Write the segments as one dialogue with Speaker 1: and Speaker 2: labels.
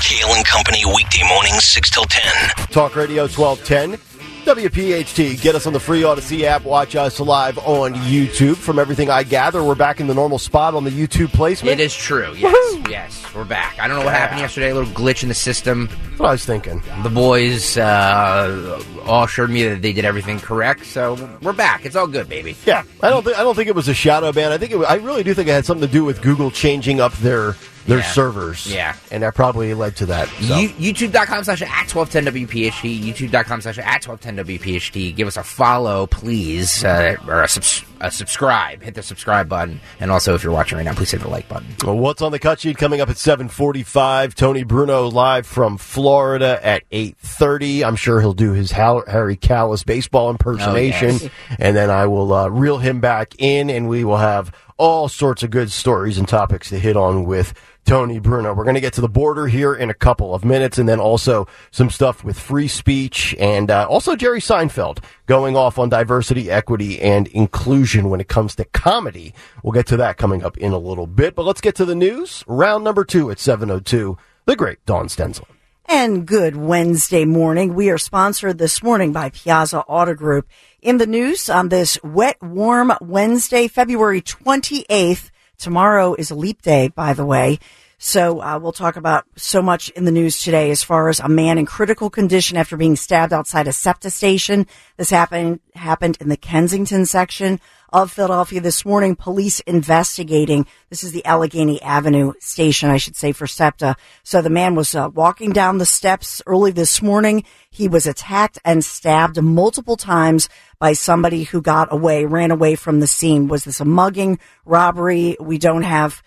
Speaker 1: Kale and Company weekday mornings 6 till 10.
Speaker 2: Talk Radio 1210. WPHT. Get us on the free Audacy app. Watch us live on YouTube. From everything I gather, we're back in the normal spot on the YouTube placement.
Speaker 3: It is true. Yes, yes, we're back. I don't know what happened yesterday. A little glitch in the system.
Speaker 2: That's what I was thinking.
Speaker 3: The boys uh, all assured me that they did everything correct, so we're back. It's all good, baby.
Speaker 2: Yeah, I don't think I don't think it was a shadow ban. I think it, was, I really do think it had something to do with Google changing up their their
Speaker 3: Yeah.
Speaker 2: servers.
Speaker 3: Yeah.
Speaker 2: and that probably led to that. So.
Speaker 3: You, YouTube.com slash at 1210WPHT, YouTube.com slash at 1210WPHT. Give us a follow, please, uh, or a, subs- a subscribe. Hit the subscribe button. And also, if you're watching right now, please hit the like button.
Speaker 2: Well, What's on the cut sheet coming up at 745? Tony Bruno live from Florida at 830. I'm sure he'll do his Hal- Harry Kalas baseball impersonation.
Speaker 3: yes.
Speaker 2: And then I will uh, reel him back in and we will have all sorts of good stories and topics to hit on with Tony Bruno. We're going to get to the border here in a couple of minutes and then also some stuff with free speech and uh, also Jerry Seinfeld going off on diversity, equity, and inclusion when it comes to comedy. We'll get to that coming up in a little bit, but let's get to the news. Round number two at 702, the great Dawn Stensland.
Speaker 4: And good Wednesday morning. We are sponsored this morning by Piazza Auto Group. In the news on this wet, warm Wednesday, February 28th. Tomorrow is a leap day, by the way. So uh, we'll talk about so much in the news today as far as a man in critical condition after being stabbed outside a SEPTA station. This happened happened in the Kensington section of Philadelphia this morning. Police investigating. This is the Allegheny Avenue station, I should say, for SEPTA. So the man was uh, walking down the steps early this morning. He was attacked and stabbed multiple times by somebody who got away, ran away from the scene. Was this a mugging, robbery? We don't have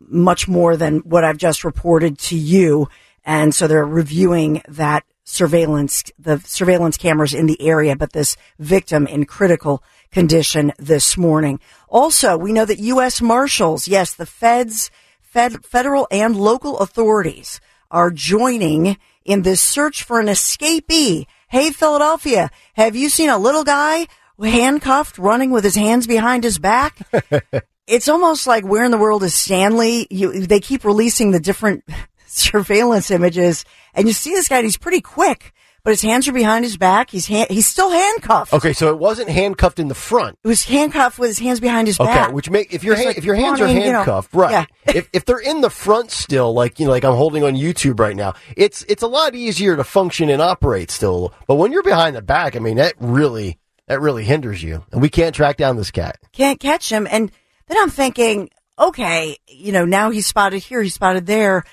Speaker 4: much more than what I've just reported to you. And so they're reviewing that surveillance, the surveillance cameras in the area, but this victim in critical condition this morning. Also, we know that U.S. Marshals, yes, the feds, fed, federal and local authorities are joining in this search for an escapee. Hey, Philadelphia, have you seen a little guy handcuffed running with his hands behind his back? it's almost like where in the world is Stanley? You, they keep releasing the different surveillance images and you see this guy, he's pretty quick, but his hands are behind his back. He's hand, he's still handcuffed.
Speaker 2: Okay, so it wasn't handcuffed in the front.
Speaker 4: It was handcuffed with his hands behind his back.
Speaker 2: Okay,
Speaker 4: back.
Speaker 2: which make if your hand,
Speaker 4: like
Speaker 2: if your hands are
Speaker 4: running, you know,
Speaker 2: handcuffed, right?
Speaker 4: yeah.
Speaker 2: if if they're in the front still, like you know, like I'm holding on YouTube right now, it's it's a lot easier to function and operate still. But when you're behind the back, I mean, that really that really hinders you, and we can't track down this cat.
Speaker 4: can't catch him. And then I'm thinking, okay, you know, now he's spotted here, he's spotted there.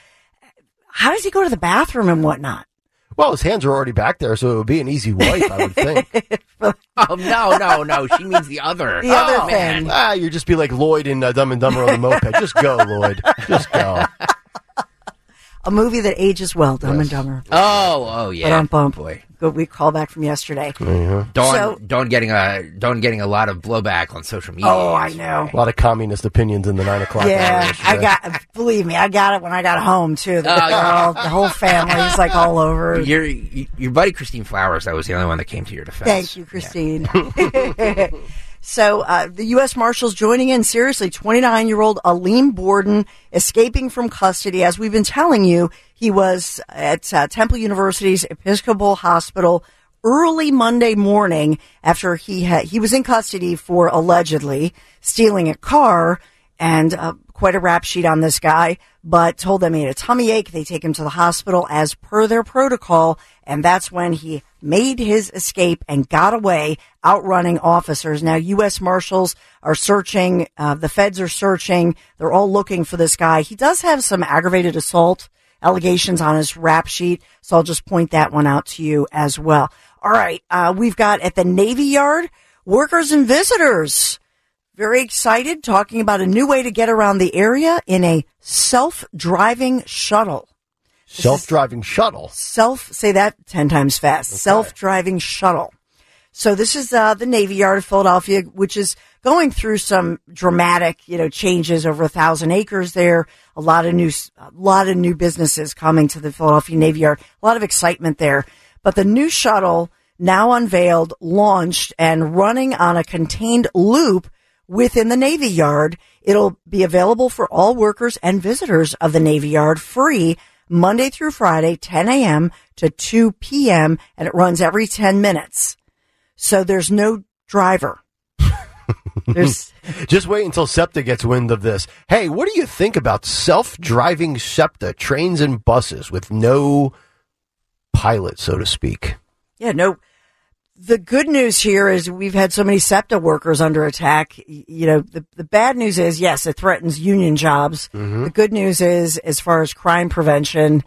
Speaker 4: How does he go to the bathroom and whatnot?
Speaker 2: Well, his hands are already back there, so it would be an easy wipe, I would think.
Speaker 3: Oh, no, no, no. She means the other.
Speaker 4: The other
Speaker 3: Oh,
Speaker 4: thing.
Speaker 2: ah, you'd just be like Lloyd in uh, Dumb and Dumber on the moped. Just go, Lloyd. Just go.
Speaker 4: A movie that ages well, Dumb and Dumber.
Speaker 3: Oh, oh, yeah.
Speaker 4: But um, bump.
Speaker 3: Boy.
Speaker 4: Good we call back from yesterday.
Speaker 3: Dawn,
Speaker 4: So-
Speaker 3: Dawn getting a Dawn getting a lot of blowback on social media.
Speaker 4: Oh, I know.
Speaker 2: A lot of communist opinions in the nine o'clock.
Speaker 4: Yeah,
Speaker 2: yesterday.
Speaker 4: I got. Believe me, I got it when I got home too. The
Speaker 3: Oh, yeah.
Speaker 4: girl, the whole family's like all over.
Speaker 3: Your your buddy Christine Flowers, that was the only one that came to your defense.
Speaker 4: Thank you, Christine. so, uh, the U.S. Marshals joining in seriously. 29 year old Aleem Borden escaping from custody. As we've been telling you, he was at uh, Temple University's Episcopal Hospital early Monday morning after he had, he was in custody for allegedly stealing a car and uh, quite a rap sheet on this guy, but told them he had a tummy ache. They take him to the hospital as per their protocol, and that's when he made his escape and got away, outrunning officers. Now, U.S. Marshals are searching, uh, the feds are searching, they're all looking for this guy. He does have some aggravated assault allegations on his rap sheet, so I'll just point that one out to you as well. All right, uh, we've got at the Navy Yard, workers and visitors very excited talking about a new way to get around the area in a self-driving shuttle.
Speaker 2: Self-driving shuttle.
Speaker 4: Self, say that 10 times fast. Self-driving shuttle. So this is uh, the Navy Yard of Philadelphia, which is going through some dramatic, you know, changes over a thousand acres there. A lot of new, a lot of new businesses coming to the Philadelphia Navy Yard. A lot of excitement there. But the new shuttle now unveiled, launched, and running on a contained loop within the Navy Yard. It'll be available for all workers and visitors of the Navy Yard free Monday through Friday, 10 a.m. to 2 p.m., and it runs every 10 minutes. So there's no driver. There's
Speaker 2: Just wait until SEPTA gets wind of this. Hey, what do you think about self-driving SEPTA trains and buses with no pilot, so to speak?
Speaker 4: Yeah, no. The good news here is we've had so many SEPTA workers under attack. You know, the, the bad news is, yes, it threatens union jobs. The good news is, as far as crime prevention,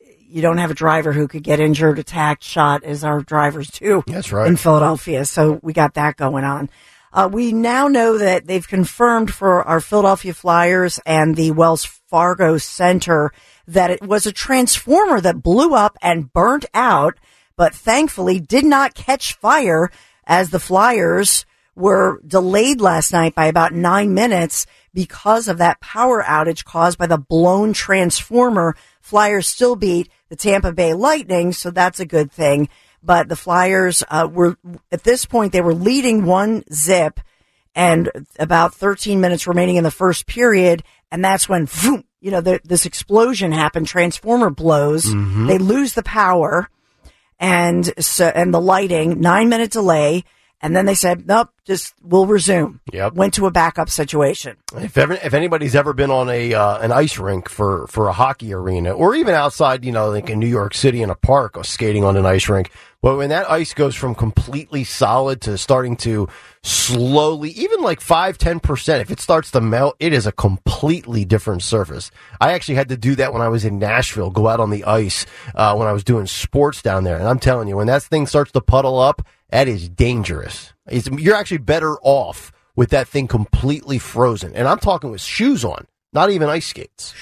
Speaker 4: you don't have a driver who could get injured, attacked, shot, as our drivers do.
Speaker 2: That's right.
Speaker 4: In Philadelphia. So we got that going on. Uh, we now know that they've confirmed for our Philadelphia Flyers and the Wells Fargo Center that it was a transformer that blew up and burnt out, but thankfully did not catch fire as the Flyers were delayed last night by about nine minutes because of that power outage caused by the blown transformer. Flyers still beat the Tampa Bay Lightning, so that's a good thing. But the Flyers uh, were at this point they were leading one zip, and about 13 minutes remaining in the first period, and that's when vroom, you know the, this explosion happened. Transformer blows. They lose the power and so and the lighting nine minute delay and then they said nope just we'll resume
Speaker 2: Yep.
Speaker 4: went to a backup situation
Speaker 2: If ever, if anybody's ever been on a uh, an ice rink for for a hockey arena, or even outside, you know, like in New York City in a park, or skating on an ice rink, but when that ice goes from completely solid to starting to slowly, even like five ten percent, if it starts to melt, it is a completely different surface. I actually had to do that when I was in Nashville, go out on the ice uh, when I was doing sports down there, and I'm telling you, when that thing starts to puddle up, that is dangerous. It's, you're actually better off with that thing completely frozen. And I'm talking with shoes on, not even ice skates.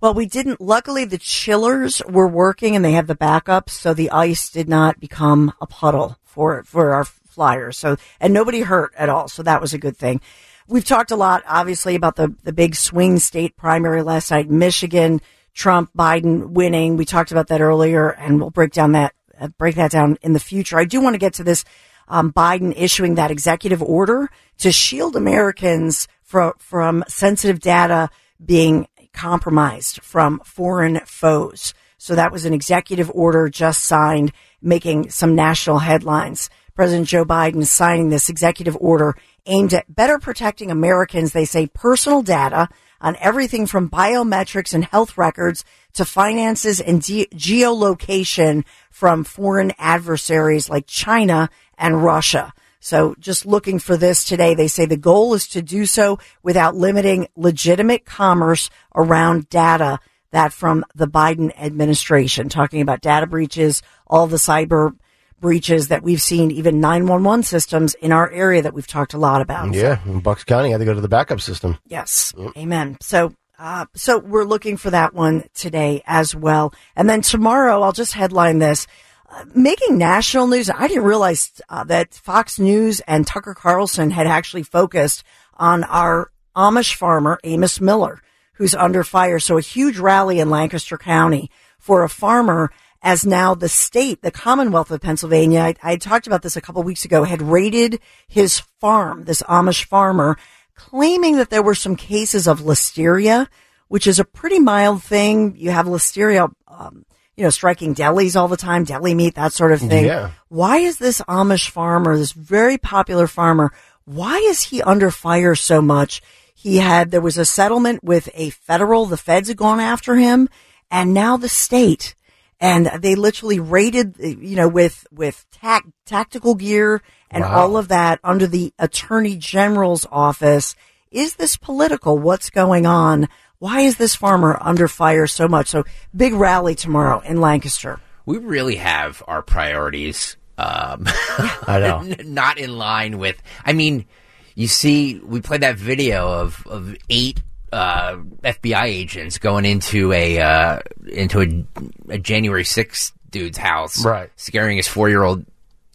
Speaker 4: well we didn't luckily the chillers were working and they have the backup so the ice did not become a puddle for for our flyers so and nobody hurt at all so that was a good thing we've talked a lot obviously about the the big swing state primary last night michigan trump biden winning we talked about that earlier and we'll break down that break that down in the future i do want to get to this um, biden issuing that executive order to shield americans from from sensitive data being compromised from foreign foes. So that was an executive order just signed, making some national headlines. President Joe Biden signing this executive order aimed at better protecting Americans, they say, personal data on everything from biometrics and health records to finances and ge- geolocation from foreign adversaries like China and Russia. So just looking for this today, they say the goal is to do so without limiting legitimate commerce around data that from the Biden administration, talking about data breaches, all the cyber breaches that we've seen, even 911 systems in our area that we've talked a lot about.
Speaker 2: Yeah, in Bucks County had to go to the backup system.
Speaker 4: Yes. Amen. So, uh, so we're looking for that one today as well. And then tomorrow, I'll just headline this. Uh, making national news. I didn't realize uh, that Fox News and Tucker Carlson had actually focused on our Amish farmer, Amos Miller, who's under fire. So a huge rally in Lancaster County for a farmer as now the state, the Commonwealth of Pennsylvania, I, I talked about this a couple weeks ago, had raided his farm, this Amish farmer, claiming that there were some cases of listeria, which is a pretty mild thing. You have listeria, um, you know, striking delis all the time, deli meat, that sort of thing.
Speaker 2: Yeah.
Speaker 4: Why is this Amish farmer, this very popular farmer, why is he under fire so much? He had, there was a settlement with a federal, the feds had gone after him, and now the state. And they literally raided, you know, with, with tac- tactical gear and
Speaker 2: Wow.
Speaker 4: all of that under the attorney general's office. Is this political? What's going on? Why is this farmer under fire so much? So big rally tomorrow in Lancaster.
Speaker 3: We really have our priorities um,
Speaker 2: I know.
Speaker 3: not in line with. I mean, you see, we played that video of of eight uh, FBI agents going into a uh, into a, a January sixth dude's house,
Speaker 2: Right.
Speaker 3: scaring his four year old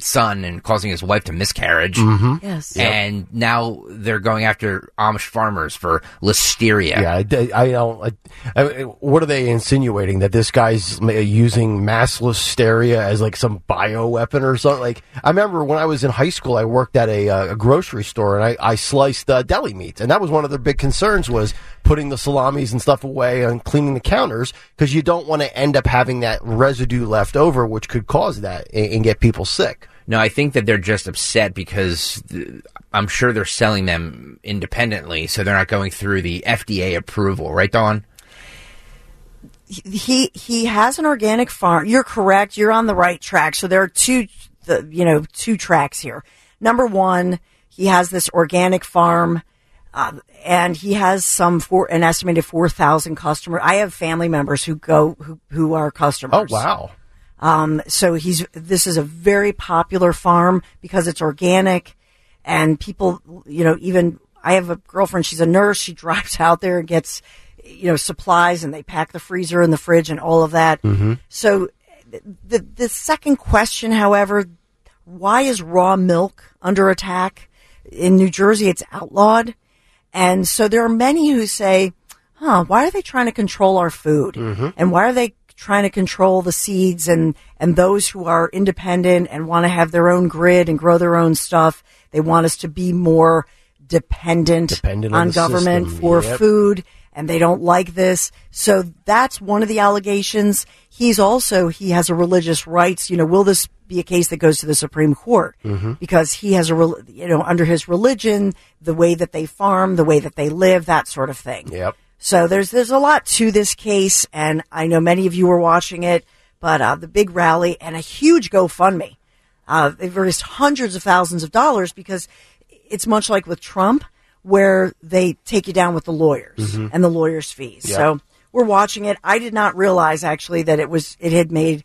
Speaker 3: son and causing his wife to miscarriage.
Speaker 4: Yes.
Speaker 3: And now they're going after Amish farmers for listeria.
Speaker 2: Yeah, I, I don't. I, I, what are they insinuating that this guy's using mass listeria as like some bio weapon or something? Like I remember when I was in high school, I worked at a, uh, a grocery store and I, I sliced uh, deli meat, and that was one of their big concerns was putting the salamis and stuff away and cleaning the counters because you don't want to end up having that residue left over, which could cause that and, and get people sick.
Speaker 3: No, I think that they're just upset because th- I'm sure they're selling them independently, so they're not going through the FDA approval, right, Dawn?
Speaker 4: he he has an organic farm. You're correct. You're on the right track. So there are two, the, you know, two tracks here. Number one, he has this organic farm, uh, and he has some for an estimated four thousand customers. I have family members who go who who are customers.
Speaker 2: Oh wow!
Speaker 4: Um, so he's this is a very popular farm because it's organic, and people, you know, even I have a girlfriend. She's a nurse. She drives out there and gets you know, supplies and they pack the freezer and the fridge and all of that.
Speaker 2: Mm-hmm.
Speaker 4: So the, the second question, however, why is raw milk under attack? In New Jersey, it's outlawed. And so there are many who say, huh, why are they trying to control our food?
Speaker 2: Mm-hmm.
Speaker 4: And why are they trying to control the seeds and, and those who are independent and want to have their own grid and grow their own stuff? They want us to be more dependent,
Speaker 2: dependent
Speaker 4: on,
Speaker 2: on
Speaker 4: government
Speaker 2: system.
Speaker 4: for
Speaker 2: yep.
Speaker 4: food and they don't like this. So that's one of the allegations. He's also, he has a religious rights. You know, will this be a case that goes to the Supreme Court?
Speaker 2: Mm-hmm.
Speaker 4: Because he has a, you know, under his religion, the way that they farm, the way that they live, that sort of thing.
Speaker 2: Yep.
Speaker 4: So there's, there's a lot to this case. And I know many of you were watching it, but, uh, the big rally and a huge GoFundMe. Uh, they've raised hundreds of thousands of dollars because it's much like with Trump where they take you down with the lawyers
Speaker 2: Mm-hmm.
Speaker 4: and the lawyers' fees.
Speaker 2: Yeah.
Speaker 4: So we're watching it. I did not realize actually that it was it had made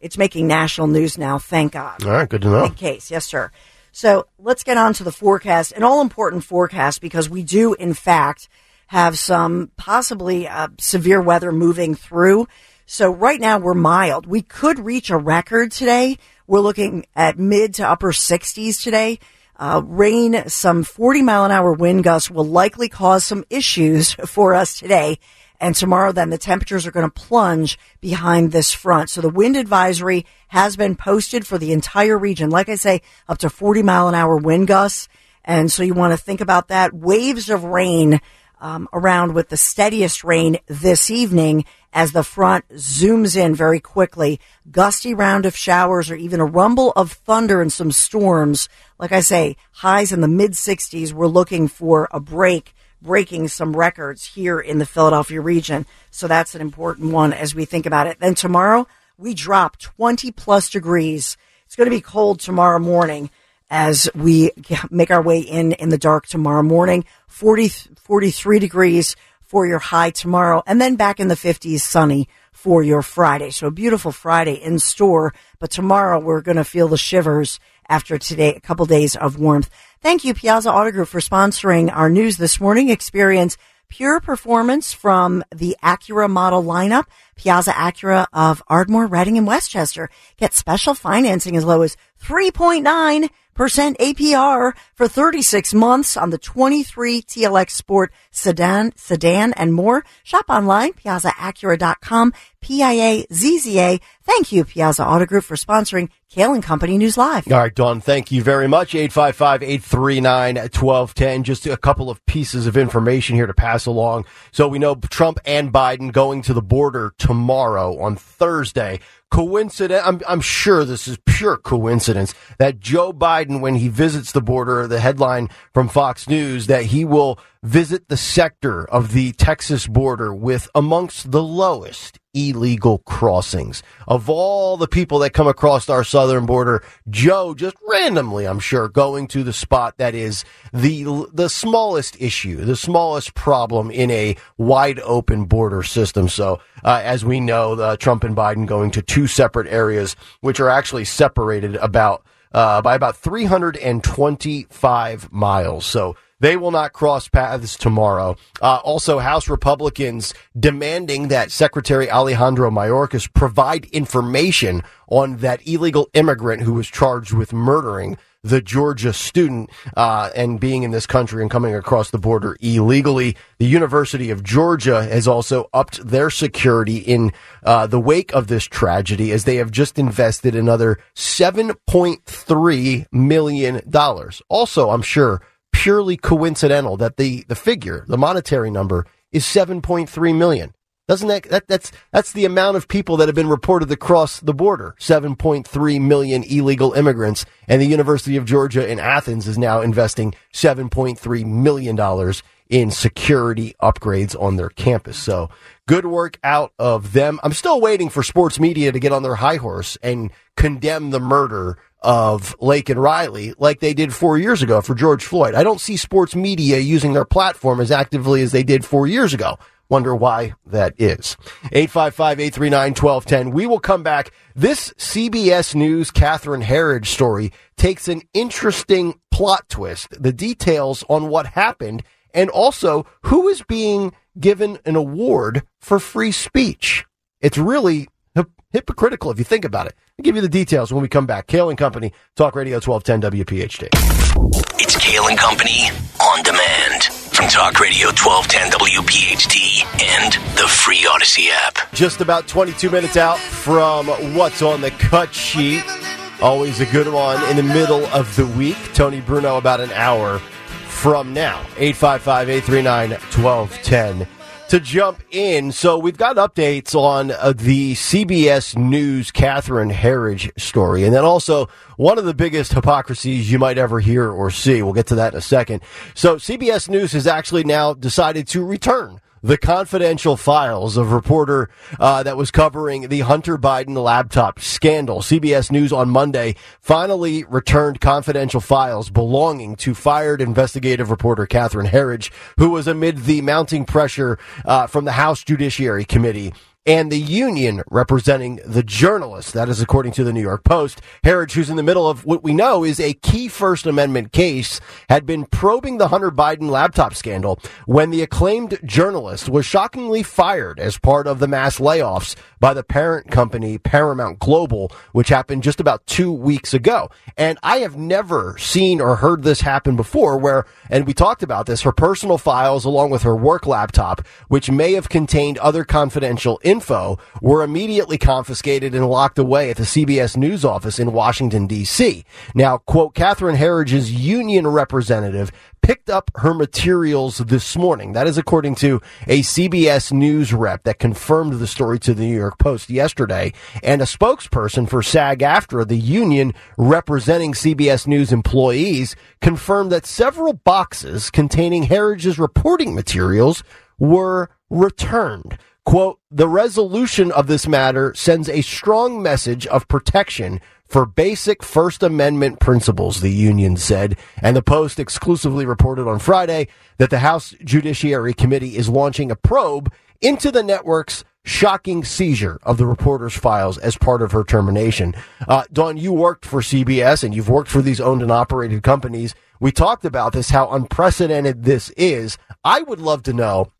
Speaker 4: it's making national news now. Thank God.
Speaker 2: All right, good to know.
Speaker 4: Big case, yes, sir. So let's get on to the forecast, an all important forecast because we do in fact have some possibly uh, severe weather moving through. So right now we're mild. We could reach a record today. We're looking at mid to upper 60s today. Uh, rain, some 40 mile an hour wind gusts will likely cause some issues for us today. And tomorrow then the temperatures are going to plunge behind this front. So the wind advisory has been posted for the entire region. Like I say, up to 40 mile an hour wind gusts. And so you want to think about that. Waves of rain um, around with the steadiest rain this evening as the front zooms in very quickly. Gusty round of showers or even a rumble of thunder and some storms. Like I say, highs in the mid 60s. We're looking for a break, breaking some records here in the Philadelphia region. So that's an important one as we think about it. Then tomorrow we drop 20 plus degrees. It's going to be cold tomorrow morning as we make our way in in the dark tomorrow morning. 40, 43 degrees for your high tomorrow and then back in the 50s sunny for your Friday. So a beautiful Friday in store, but tomorrow we're going to feel the shivers after today, a couple days of warmth. Thank you, Piazza Auto Group, for sponsoring our news this morning. Experience pure performance from the Acura model lineup. Piazza Acura of Ardmore, Reading, and West Chester. Get special financing as low as 3.9% APR for 36 months on the 23 TLX Sport sedan, sedan and more. Shop online, piazzaacura.com, P-I-A-Z-Z-A. Thank you, Piazza Auto Group, for sponsoring Kale and Company News Live.
Speaker 2: All right, Dawn, thank you very much. 855-839-1210. Just a couple of pieces of information here to pass along. So we know Trump and Biden going to the border tomorrow on Thursday. Coincidence, I'm, I'm sure this is pure coincidence that Joe Biden, when he visits the border, the headline from Fox News, that he will visit the sector of the Texas border with amongst the lowest illegal crossings. Of all the people that come across our southern border, Joe just randomly, I'm sure, going to the spot that is the the smallest issue, the smallest problem in a wide open border system. So, uh, as we know, uh, Trump and Biden going to two separate areas, which are actually separated about uh, by about 325 miles. So they will not cross paths tomorrow. Uh, also, House Republicans demanding that Secretary Alejandro Mayorkas provide information on that illegal immigrant who was charged with murdering the Georgia student uh, and being in this country and coming across the border illegally. The University of Georgia has also upped their security in uh, the wake of this tragedy as they have just invested another $7.3 million. Also, I'm sure purely coincidental that the, the figure, the monetary number is 7.3 million. Doesn't that, that that's that's the amount of people that have been reported across the border? 7.3 million illegal immigrants, and the University of Georgia in Athens is now investing 7.3 million dollars in security upgrades on their campus. So good work out of them. I'm still waiting for sports media to get on their high horse and condemn the murder of Laken Riley like they did four years ago for George Floyd. I don't see sports media using their platform as actively as they did four years ago. Wonder why that is. 855-839-1210. We will come back. This CBS News Catherine Herridge story takes an interesting plot twist. The details on what happened and also who is being given an award for free speech. It's really hip- hypocritical if you think about it. I'll give you the details when we come back. Kale and Company, Talk Radio 1210 WPHT.
Speaker 1: It's Kale and Company on demand from Talk Radio 1210 WPHT and the free Audacy app.
Speaker 2: Just about 22 minutes out from what's on the cut sheet. Always a good one in the middle of the week. Tony Bruno about an hour from now. 855 839 1210 to jump in. So we've got updates on uh, the CBS News Catherine Herridge story, and then also one of the biggest hypocrisies you might ever hear or see. We'll get to that in a second. So CBS News has actually now decided to return the confidential files of reporter uh, that was covering the Hunter Biden laptop scandal. CBS News on Monday finally returned confidential files belonging to fired investigative reporter Catherine Herridge, who was amid the mounting pressure uh, from the House Judiciary Committee and the union representing the journalist. That is according to the New York Post. Herridge, who's in the middle of what we know is a key First Amendment case, had been probing the Hunter Biden laptop scandal when the acclaimed journalist was shockingly fired as part of the mass layoffs by the parent company Paramount Global, which happened just about two weeks ago. And I have never seen or heard this happen before where, and we talked about this, her personal files along with her work laptop, which may have contained other confidential info, were immediately confiscated and locked away at the CBS News office in Washington, D.C. Now, quote, Catherine Herridge's union representative picked up her materials this morning. That is according to a CBS News rep that confirmed the story to the New York Post yesterday. And a spokesperson for SAG AFTRA, the union representing CBS News employees, confirmed that several boxes containing Herridge's reporting materials were returned. Quote, the resolution of this matter sends a strong message of protection for basic First Amendment principles, the union said. And the Post exclusively reported on Friday that the House Judiciary Committee is launching a probe into the network's shocking seizure of the reporter's files as part of her termination. Uh, Dawn, you worked for CBS and you've worked for these owned and operated companies. We talked about this, how unprecedented this is. I would love to know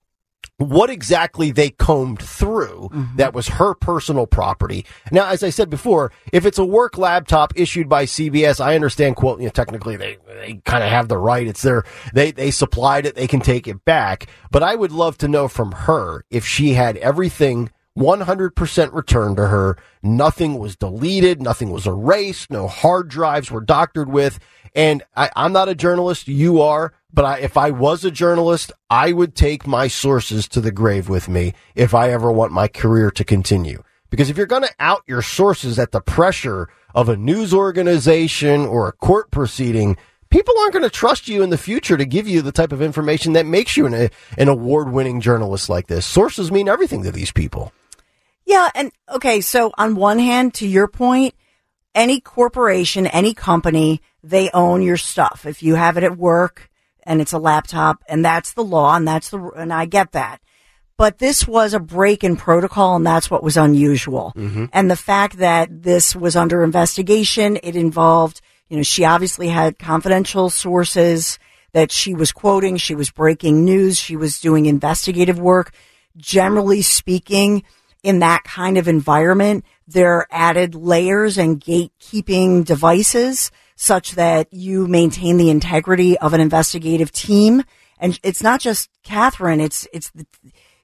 Speaker 2: what exactly they combed through mm-hmm. that was her personal property. Now, as I said before, if it's a work laptop issued by CBS, I understand, quote, you know, technically they, they kind of have the right. It's their, they, they supplied it. They can take it back. But I would love to know from her if she had everything 100% returned to her. Nothing was deleted. Nothing was erased. No hard drives were doctored with. And I, I'm not a journalist. You are. But I, if I was a journalist, I would take my sources to the grave with me if I ever want my career to continue. Because if you're going to out your sources at the pressure of a news organization or a court proceeding, people aren't going to trust you in the future to give you the type of information that makes you an, an award winning journalist like this. Sources mean everything to these people.
Speaker 4: Yeah. And okay. So on one hand, to your point, any corporation, any company, they own your stuff. If you have it at work, and it's a laptop and that's the law and that's the, and I get that. But this was a break in protocol and that's what was unusual. Mm-hmm. And the fact that this was under investigation, it involved, you know, she obviously had confidential sources that she was quoting. She was breaking news. She was doing investigative work. Generally speaking, in that kind of environment, there are added layers and gatekeeping devices such that you maintain the integrity of an investigative team. And it's not just Catherine. It's, it's the,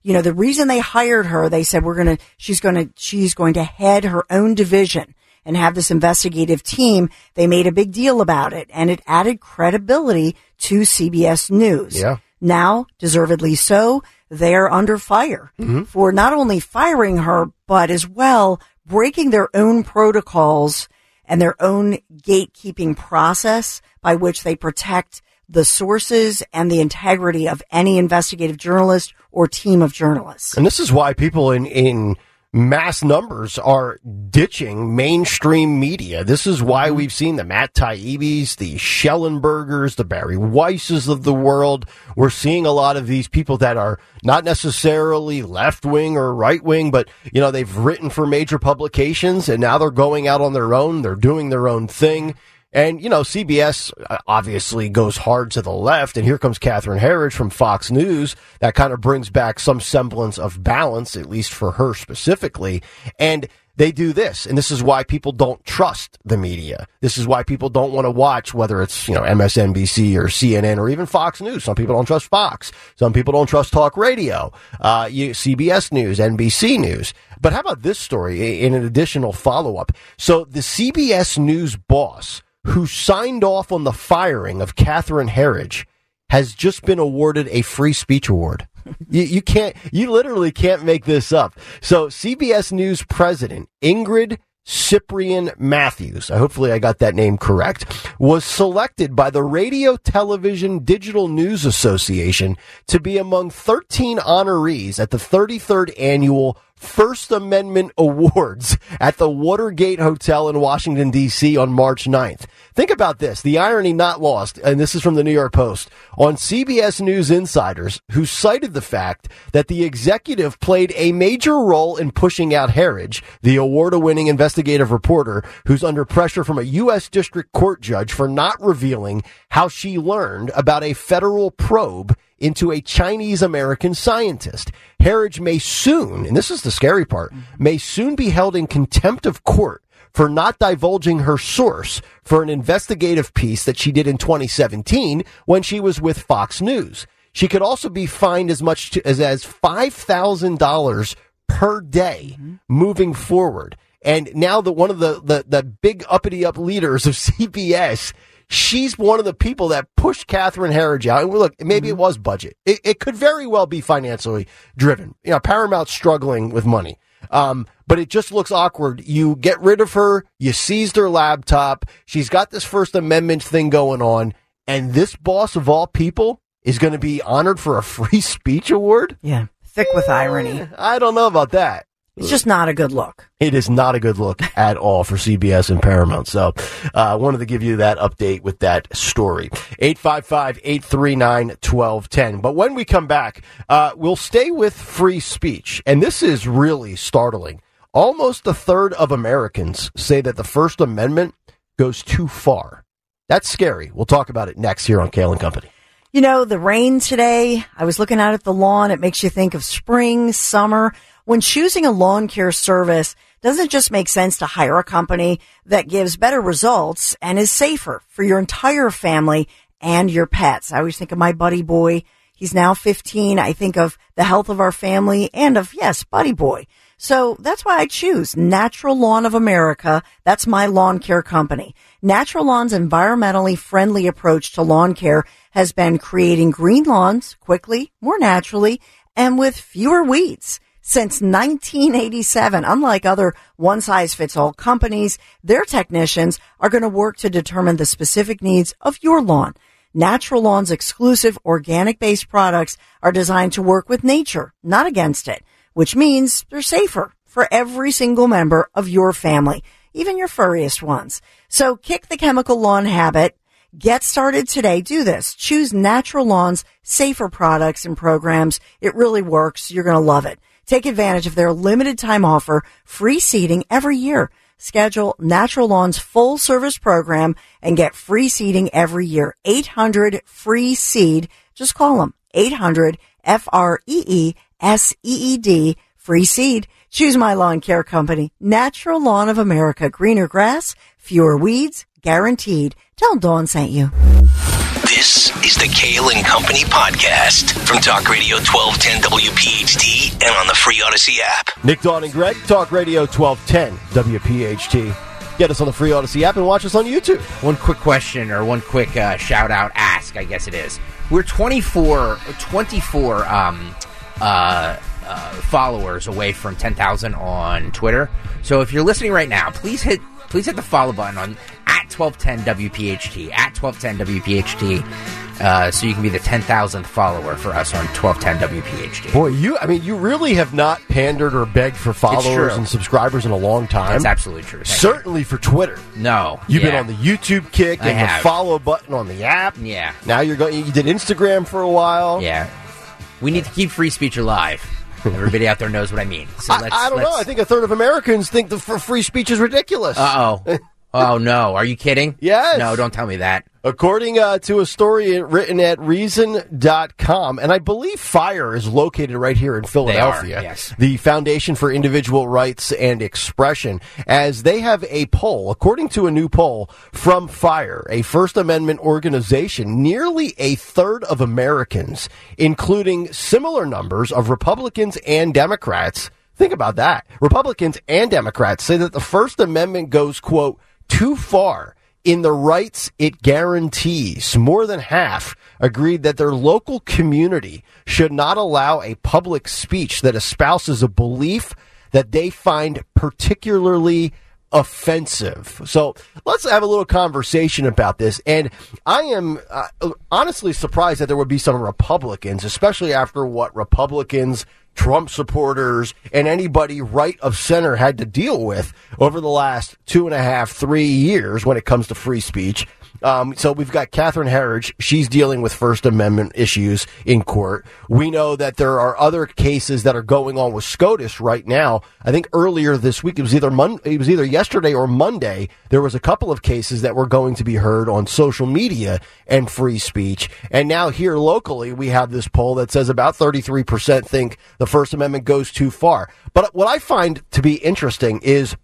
Speaker 4: you know, the reason they hired her, they said we're going to, she's going to, she's going to head her own division and have this investigative team. They made a big deal about it and it added credibility to CBS News.
Speaker 2: Yeah.
Speaker 4: Now, deservedly so, they're under fire mm-hmm. for not only firing her, but as well breaking their own protocols and their own gatekeeping process by which they protect the sources and the integrity of any investigative journalist or team of journalists.
Speaker 2: And this is why people in, in mass numbers are ditching mainstream media. This is why mm-hmm. we've seen the Matt Taibbi's, the Shellenbergers, the Bari Weisses of the world. We're seeing a lot of these people that are not necessarily left wing or right wing, but you know, they've written for major publications and now they're going out on their own. They're doing their own thing. And, you know, CBS uh, obviously goes hard to the left. And here comes Catherine Herridge from Fox News. That kind of brings back some semblance of balance, at least for her specifically. And they do this. And this is why people don't trust the media. This is why people don't want to watch, whether it's, you know, MSNBC or CNN or even Fox News. Some people don't trust Fox. Some people don't trust talk radio, uh, you, CBS News, NBC News. But how about this story in an additional follow up? So the CBS News boss, who signed off on the firing of Catherine Herridge has just been awarded a free speech award. you, you can't, you literally can't make this up. So CBS News president Ingrid Ciprián-Matthews, hopefully I got that name correct, was selected by the Radio Television Digital News Association to be among 13 honorees at the 33rd annual First Amendment Awards at the Watergate Hotel in Washington, D.C. on March 9th. Think about this. The irony not lost, and this is from the New York Post, on CBS News insiders who cited the fact that the executive played a major role in pushing out Herridge, the award-winning investigative reporter who's under pressure from a U.S. District Court judge for not revealing how she learned about a federal probe into a Chinese American scientist. Herridge may soon, and this is the scary part, may soon be held in contempt of court for not divulging her source for an investigative piece that she did in 2017 when she was with Fox News. She could also be fined as much to, as as $5,000 per day moving forward. And now that one of the, the, the big uppity up leaders of CBS she's one of the people that pushed Catherine Herridge out. And look, maybe it was budget. It, it could very well be financially driven. You know, Paramount's struggling with money. Um, but it just looks awkward. You get rid of her, you seized her laptop, she's got this First Amendment thing going on, and this boss of all people is going to be honored for a free speech award?
Speaker 4: Yeah. Thick with irony.
Speaker 2: I don't know about that.
Speaker 4: It's just not a good look.
Speaker 2: It is not a good look at all for CBS and Paramount. So, I uh, wanted to give you that update with that story. 855-839-1210. But when we come back, uh, we'll stay with free speech. And this is really startling. Almost a third of Americans say that the First Amendment goes too far. That's scary. We'll talk about it next here on Kale and Company.
Speaker 4: You know, the rain today, I was looking out at the lawn. It makes you think of spring, summer. When choosing a lawn care service, doesn't it just make sense to hire a company that gives better results and is safer for your entire family and your pets? I always think of my buddy boy. He's now 15. I think of the health of our family and of, yes, buddy boy. So that's why I choose Natural Lawn of America. That's my lawn care company. Natural Lawn's environmentally friendly approach to lawn care has been creating green lawns quickly, more naturally, and with fewer weeds. Since 1987, unlike other one size fits all companies, their technicians are going to work to determine the specific needs of your lawn. Natural Lawn's exclusive organic based products are designed to work with nature, not against it, which means they're safer for every single member of your family, even your furriest ones. So kick the chemical lawn habit. Get started today. Do this. Choose Natural Lawn's safer products and programs. It really works. You're going to love it. Take advantage of their limited time offer, free seeding every year. Schedule Natural Lawn's full service program and get free seeding every year. 800 free seed. Just call them 800 F R E E S E E D free seed. Choose my lawn care company, Natural Lawn of America. Greener grass, fewer weeds, guaranteed. Tell Dawn sent you.
Speaker 1: This is the Kale and Company podcast from Talk Radio 1210 WPHT and on the free Audacy app.
Speaker 2: Nick, Dawn, and Greg, Talk Radio 1210 WPHT. Get us on the free Audacy app and watch us on YouTube.
Speaker 3: One quick question or one quick uh, shout out ask, I guess it is. We're 24, 24 um, uh, uh, followers away from 10,000 on Twitter. So if you're listening right now, please hit please hit the follow button on at 1210 WPHT at 1210 WPHT. Uh, so you can be the 10,000th follower for us on 1210 WPHT.
Speaker 2: Boy, you, I mean, you really have not pandered or begged for followers and subscribers in a long time.
Speaker 3: That's absolutely true. Thank you.
Speaker 2: Certainly for Twitter.
Speaker 3: No.
Speaker 2: You've been on the YouTube kick
Speaker 3: I
Speaker 2: and the follow button on the app.
Speaker 3: Yeah.
Speaker 2: Now you're going. You did Instagram for a while.
Speaker 3: Yeah. We need to keep free speech alive. Everybody out there knows what I mean. So
Speaker 2: I, I don't know. I think a third of Americans think the f- free speech is ridiculous.
Speaker 3: Uh oh. oh no. Are you kidding?
Speaker 2: Yes.
Speaker 3: No, don't tell me that.
Speaker 2: According uh, to a story written at Reason.com, and I believe FIRE is located right here in Philadelphia,
Speaker 3: yes.
Speaker 2: the Foundation for Individual Rights and Expression, as they have a poll, according to a new poll from FIRE, a First Amendment organization, nearly a third of Americans, including similar numbers of Republicans and Democrats, think about that, Republicans and Democrats say that the First Amendment goes, quote, too far in the rights it guarantees. More than half agreed that their local community should not allow a public speech that espouses a belief that they find particularly offensive. So let's have a little conversation about this. And I am uh, honestly surprised that there would be some Republicans, especially after what Republicans Trump supporters and anybody right of center had to deal with over the last two and a half, three years when it comes to free speech. Um, so we've got Catherine Herridge. She's dealing with First Amendment issues in court. We know that there are other cases that are going on with SCOTUS right now. I think earlier this week, it was either Mon- it was either yesterday or Monday. There was a couple of cases that were going to be heard on social media and free speech. And now here locally, we have this poll that says about 33% think the First Amendment goes too far. But what I find to be interesting is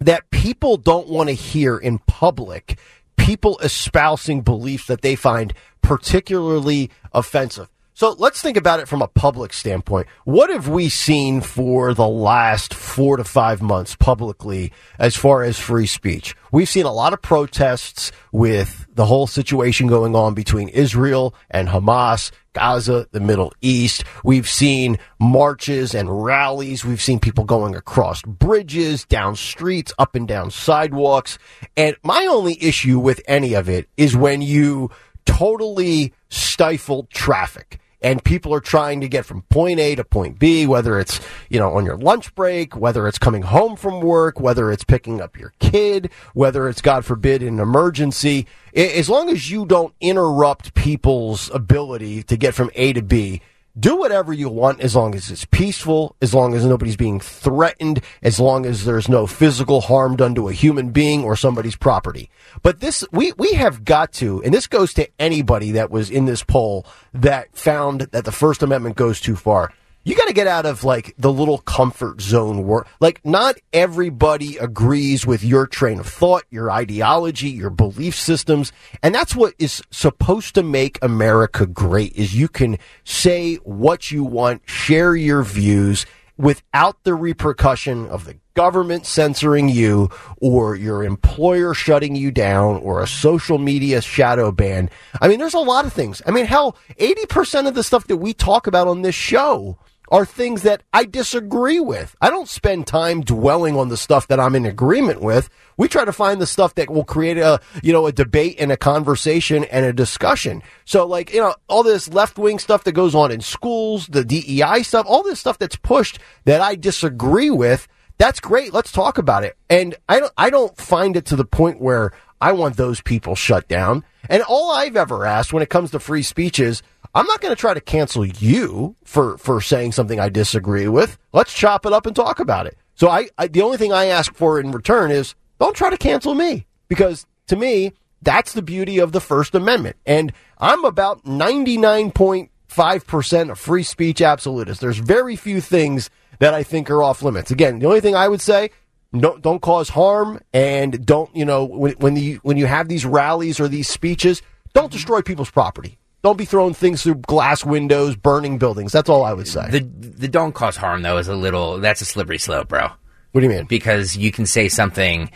Speaker 2: that people don't want to hear in public people espousing beliefs that they find particularly offensive. So let's think about it from a public standpoint. What have we seen for the last four to five months publicly as far as free speech? We've seen a lot of protests with the whole situation going on between Israel and Hamas, Gaza, the Middle East. We've seen marches and rallies. We've seen people going across bridges, down streets, up and down sidewalks. And my only issue with any of it is when you totally stifle traffic and people are trying to get from point A to point B, whether it's, you know, on your lunch break, whether it's coming home from work, whether it's picking up your kid, whether it's, God forbid, an emergency. As long as you don't interrupt people's ability to get from A to B, do whatever you want as long as it's peaceful, as long as nobody's being threatened, as long as there's no physical harm done to a human being or somebody's property. But this, we, we have got to, and this goes to anybody that was in this poll that found that the First Amendment goes too far. You got to get out of like the little comfort zone work. Like not everybody agrees with your train of thought, your ideology, your belief systems. And that's what is supposed to make America great is you can say what you want, share your views without the repercussion of the government censoring you or your employer shutting you down or a social media shadow ban. I mean, there's a lot of things. I mean, hell, 80% of the stuff that we talk about on this show are things that I disagree with. I don't spend time dwelling on the stuff that I'm in agreement with. We try to find the stuff that will create a, you know, a debate and a conversation and a discussion. So like, you know, all this left wing stuff that goes on in schools, the DEI stuff, all this stuff that's pushed that I disagree with, that's great. Let's talk about it. And I don't, I don't find it to the point where I want those people shut down. And all I've ever asked when it comes to free speech is, I'm not going to try to cancel you for, for saying something I disagree with. Let's chop it up and talk about it. So I, I, the only thing I ask for in return is don't try to cancel me because to me, that's the beauty of the First Amendment. And I'm about 99.5% a free speech absolutist. There's very few things that I think are off limits. Again, the only thing I would say, don't, don't cause harm and don't, you know, when, when you, when you have these rallies or these speeches, don't destroy people's property. Don't be throwing things through glass windows, burning buildings. That's all I would say.
Speaker 3: The the don't cause harm though is a little that's a slippery slope, bro.
Speaker 2: what do you mean?
Speaker 3: Because you can say something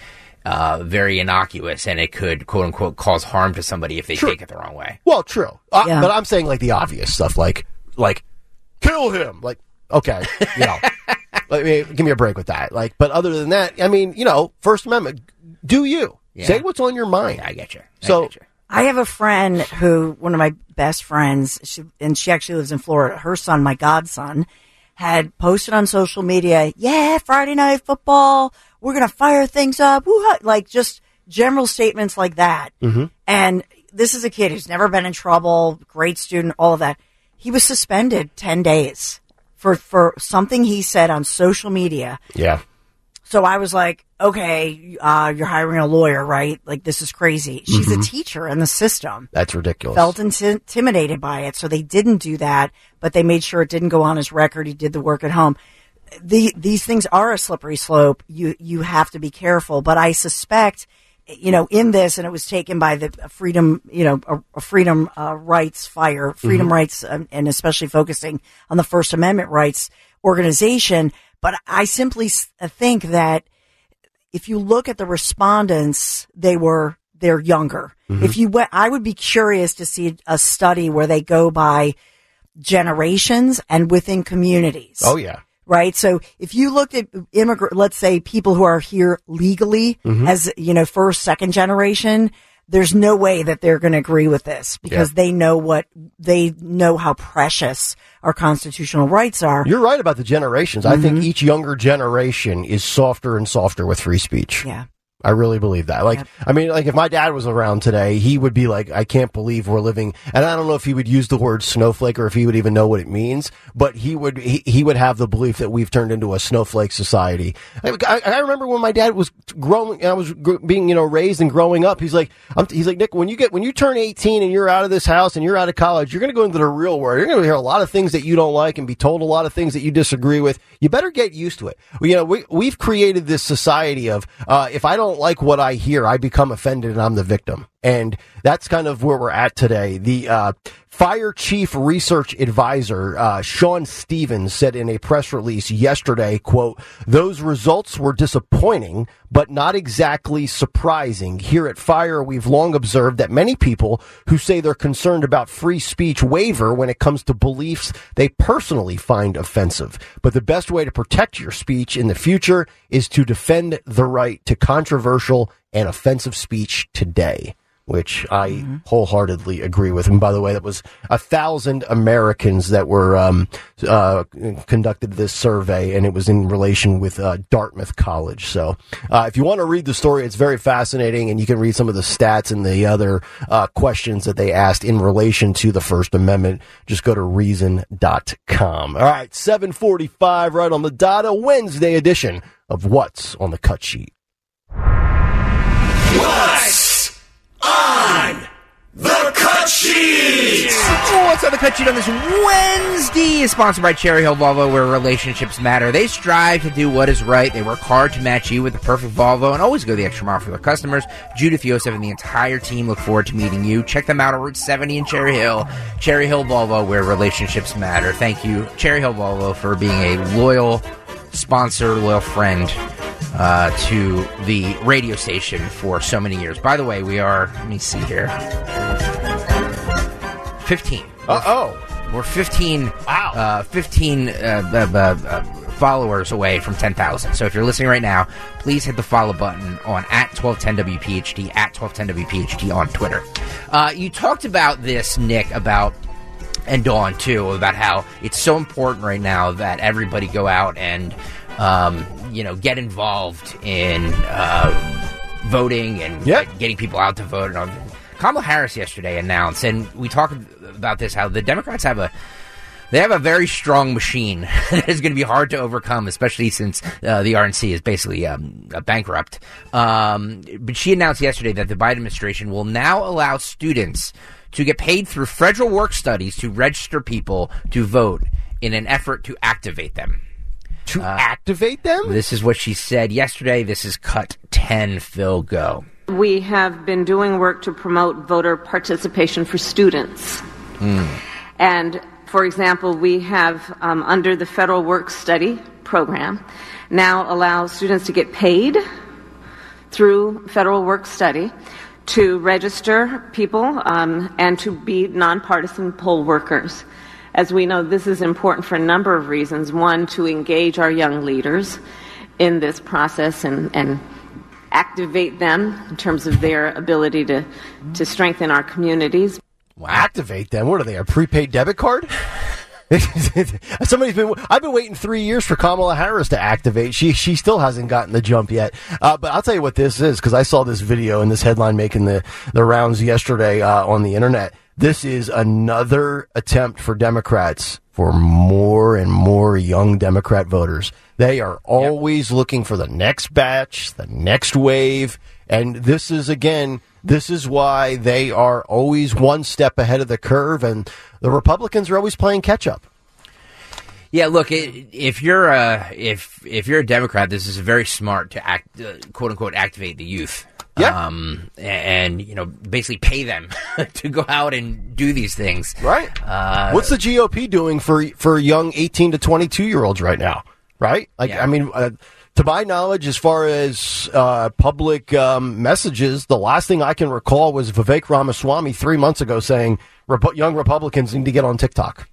Speaker 3: uh, very innocuous and it could quote unquote cause harm to somebody if they
Speaker 2: Sure.
Speaker 3: take it the wrong way.
Speaker 2: Well, true. Uh,
Speaker 4: Yeah.
Speaker 2: But I'm saying like the obvious stuff, like like kill him. Like, okay, you know, let me give me a break with that. Like, but other than that, I mean, you know, First Amendment, do you
Speaker 3: Yeah.
Speaker 2: say what's on your mind?
Speaker 3: I get you. I
Speaker 2: So-
Speaker 3: get you.
Speaker 4: I have a friend who, one of my best friends, she, and she actually lives in Florida. Her son, my godson, had posted on social media, yeah, Friday night football, we're going to fire things up. Woo-ha," Like just general statements like that. Mm-hmm. And this is a kid who's never been in trouble, great student, all of that. He was suspended 10 days for, for something he said on social media.
Speaker 2: Yeah.
Speaker 4: So I was like, okay, uh, you're hiring a lawyer, right? Like this is crazy. She's a teacher in the system.
Speaker 2: That's ridiculous.
Speaker 4: Felt inti- intimidated by it, so they didn't do that. But they made sure it didn't go on his record. He did the work at home. The, these things are a slippery slope. You you have to be careful. But I suspect, you know, in this, and it was taken by the freedom, you know, a, a freedom uh, rights fire, freedom rights, um, and especially focusing on the First Amendment rights organization. But I simply think that if you look at the respondents, they were they're younger. If you went, I would be curious to see a study where they go by generations and within communities.
Speaker 2: oh yeah.
Speaker 4: Right. So if you looked at immigrant, let's say people who are here legally mm-hmm. as, you know, first, second generation, there's no way that they're going to agree with this because they know what they know how precious our constitutional rights are.
Speaker 2: You're right about the generations. I think mm-hmm. each younger generation is softer and softer with free speech.
Speaker 4: yeah.
Speaker 2: I really believe that. Like, I mean, like if my dad was around today, he would be like, I can't believe we're living, and I don't know if he would use the word snowflake or if he would even know what it means, but he would, he, he would have the belief that we've turned into a snowflake society. I, I, I remember when my dad was growing, I was gr- being, you know, raised and growing up, he's like, I'm, he's like, Nick, when you get, when you turn 18 and you're out of this house and you're out of college, you're going to go into the real world. You're going to hear a lot of things that you don't like and be told a lot of things that you disagree with. You better get used to it. You know, we, we've created this society of, uh, if I don't like what I hear, I become offended and I'm the victim. And that's kind of where we're at today. The, uh, Fire Chief Research Advisor, uh, Sean Stevens said in a press release yesterday, quote, those results were disappointing, but not exactly surprising. Here at Fire, we've long observed that many people who say they're concerned about free speech waver when it comes to beliefs they personally find offensive. But the best way to protect your speech in the future is to defend the right to controversial and offensive speech today which I wholeheartedly agree with. And by the way, that was a thousand Americans that were um, uh, conducted this survey, and it was in relation with uh, Dartmouth College. So, uh, if you want to read the story, it's very fascinating, and you can read some of the stats and the other uh, questions that they asked in relation to the First Amendment. Just go to reason.com. All right, seven forty-five, right on the dot, a Wednesday edition of What's on the Cut Sheet.
Speaker 1: What's on the cut sheet?
Speaker 3: What's on the cut sheet on this Wednesday is sponsored by Cherry Hill Volvo, where relationships matter. They strive to do what is right. They work hard to match you with the perfect Volvo and always go the extra mile for their customers. Judith Yosef and the entire team look forward to meeting you. Check them out on Route 70 in Cherry Hill. Cherry Hill Volvo, where relationships matter. Thank you, Cherry Hill Volvo, for being a loyal sponsor, loyal friend uh, to the radio station for so many years. By the way, we are, let me see here, 15.
Speaker 2: Uh oh.
Speaker 3: We're 15,
Speaker 2: Wow.
Speaker 3: uh, 15 uh, uh, uh, followers away from 10,000. So if you're listening right now, please hit the follow button on at 1210WPHT, at 1210WPHT on Twitter. Uh, you talked about this, Nick, about and Dawn too about how it's so important right now that everybody go out and um, you know get involved in uh, voting and
Speaker 2: Yep.
Speaker 3: getting people out to vote. And all. Kamala Harris yesterday announced, and we talked about this how the Democrats have a they have a very strong machine that is going to be hard to overcome, especially since uh, the RNC is basically um, bankrupt. Um, but she announced yesterday that the Biden administration will now allow students to get paid through federal work studies to register people to vote in an effort to activate them.
Speaker 2: To activate them?
Speaker 3: This is what she said yesterday. This is cut 10, Phil, go.
Speaker 5: We have been doing work to promote voter participation for students. And for example, we have, um, under the federal work study program, now allow students to get paid through federal work study to register people um, and to be nonpartisan poll workers. As we know, this is important for a number of reasons. One, to engage our young leaders in this process and, and activate them in terms of their ability to, to strengthen our communities.
Speaker 2: Activate them. What are they? A prepaid debit card? Somebody's been. I've been waiting three years for Kamala Harris to activate. She she still hasn't gotten the jump yet. Uh, but I'll tell you what this is because I saw this video and this headline making the the rounds yesterday uh, on the internet. This is another attempt for Democrats for more and more young Democrat voters. They are always yep. looking for the next batch, the next wave, and this is again. This is why they are always one step ahead of the curve, and the Republicans are always playing catch up.
Speaker 3: Yeah, look, if you're a if if you're a Democrat, this is very smart to act, uh, quote unquote, activate the youth.
Speaker 2: Yeah.
Speaker 3: Um, and, you know, basically pay them to go out and do these things.
Speaker 2: Right. Uh, What's the GOP doing for for young 18 to 22 year olds right now? Right. Like, yeah. I mean, uh, to my knowledge, as far as uh, public um, messages, the last thing I can recall was Vivek Ramaswamy three months ago saying Rep- young Republicans need to get on TikTok.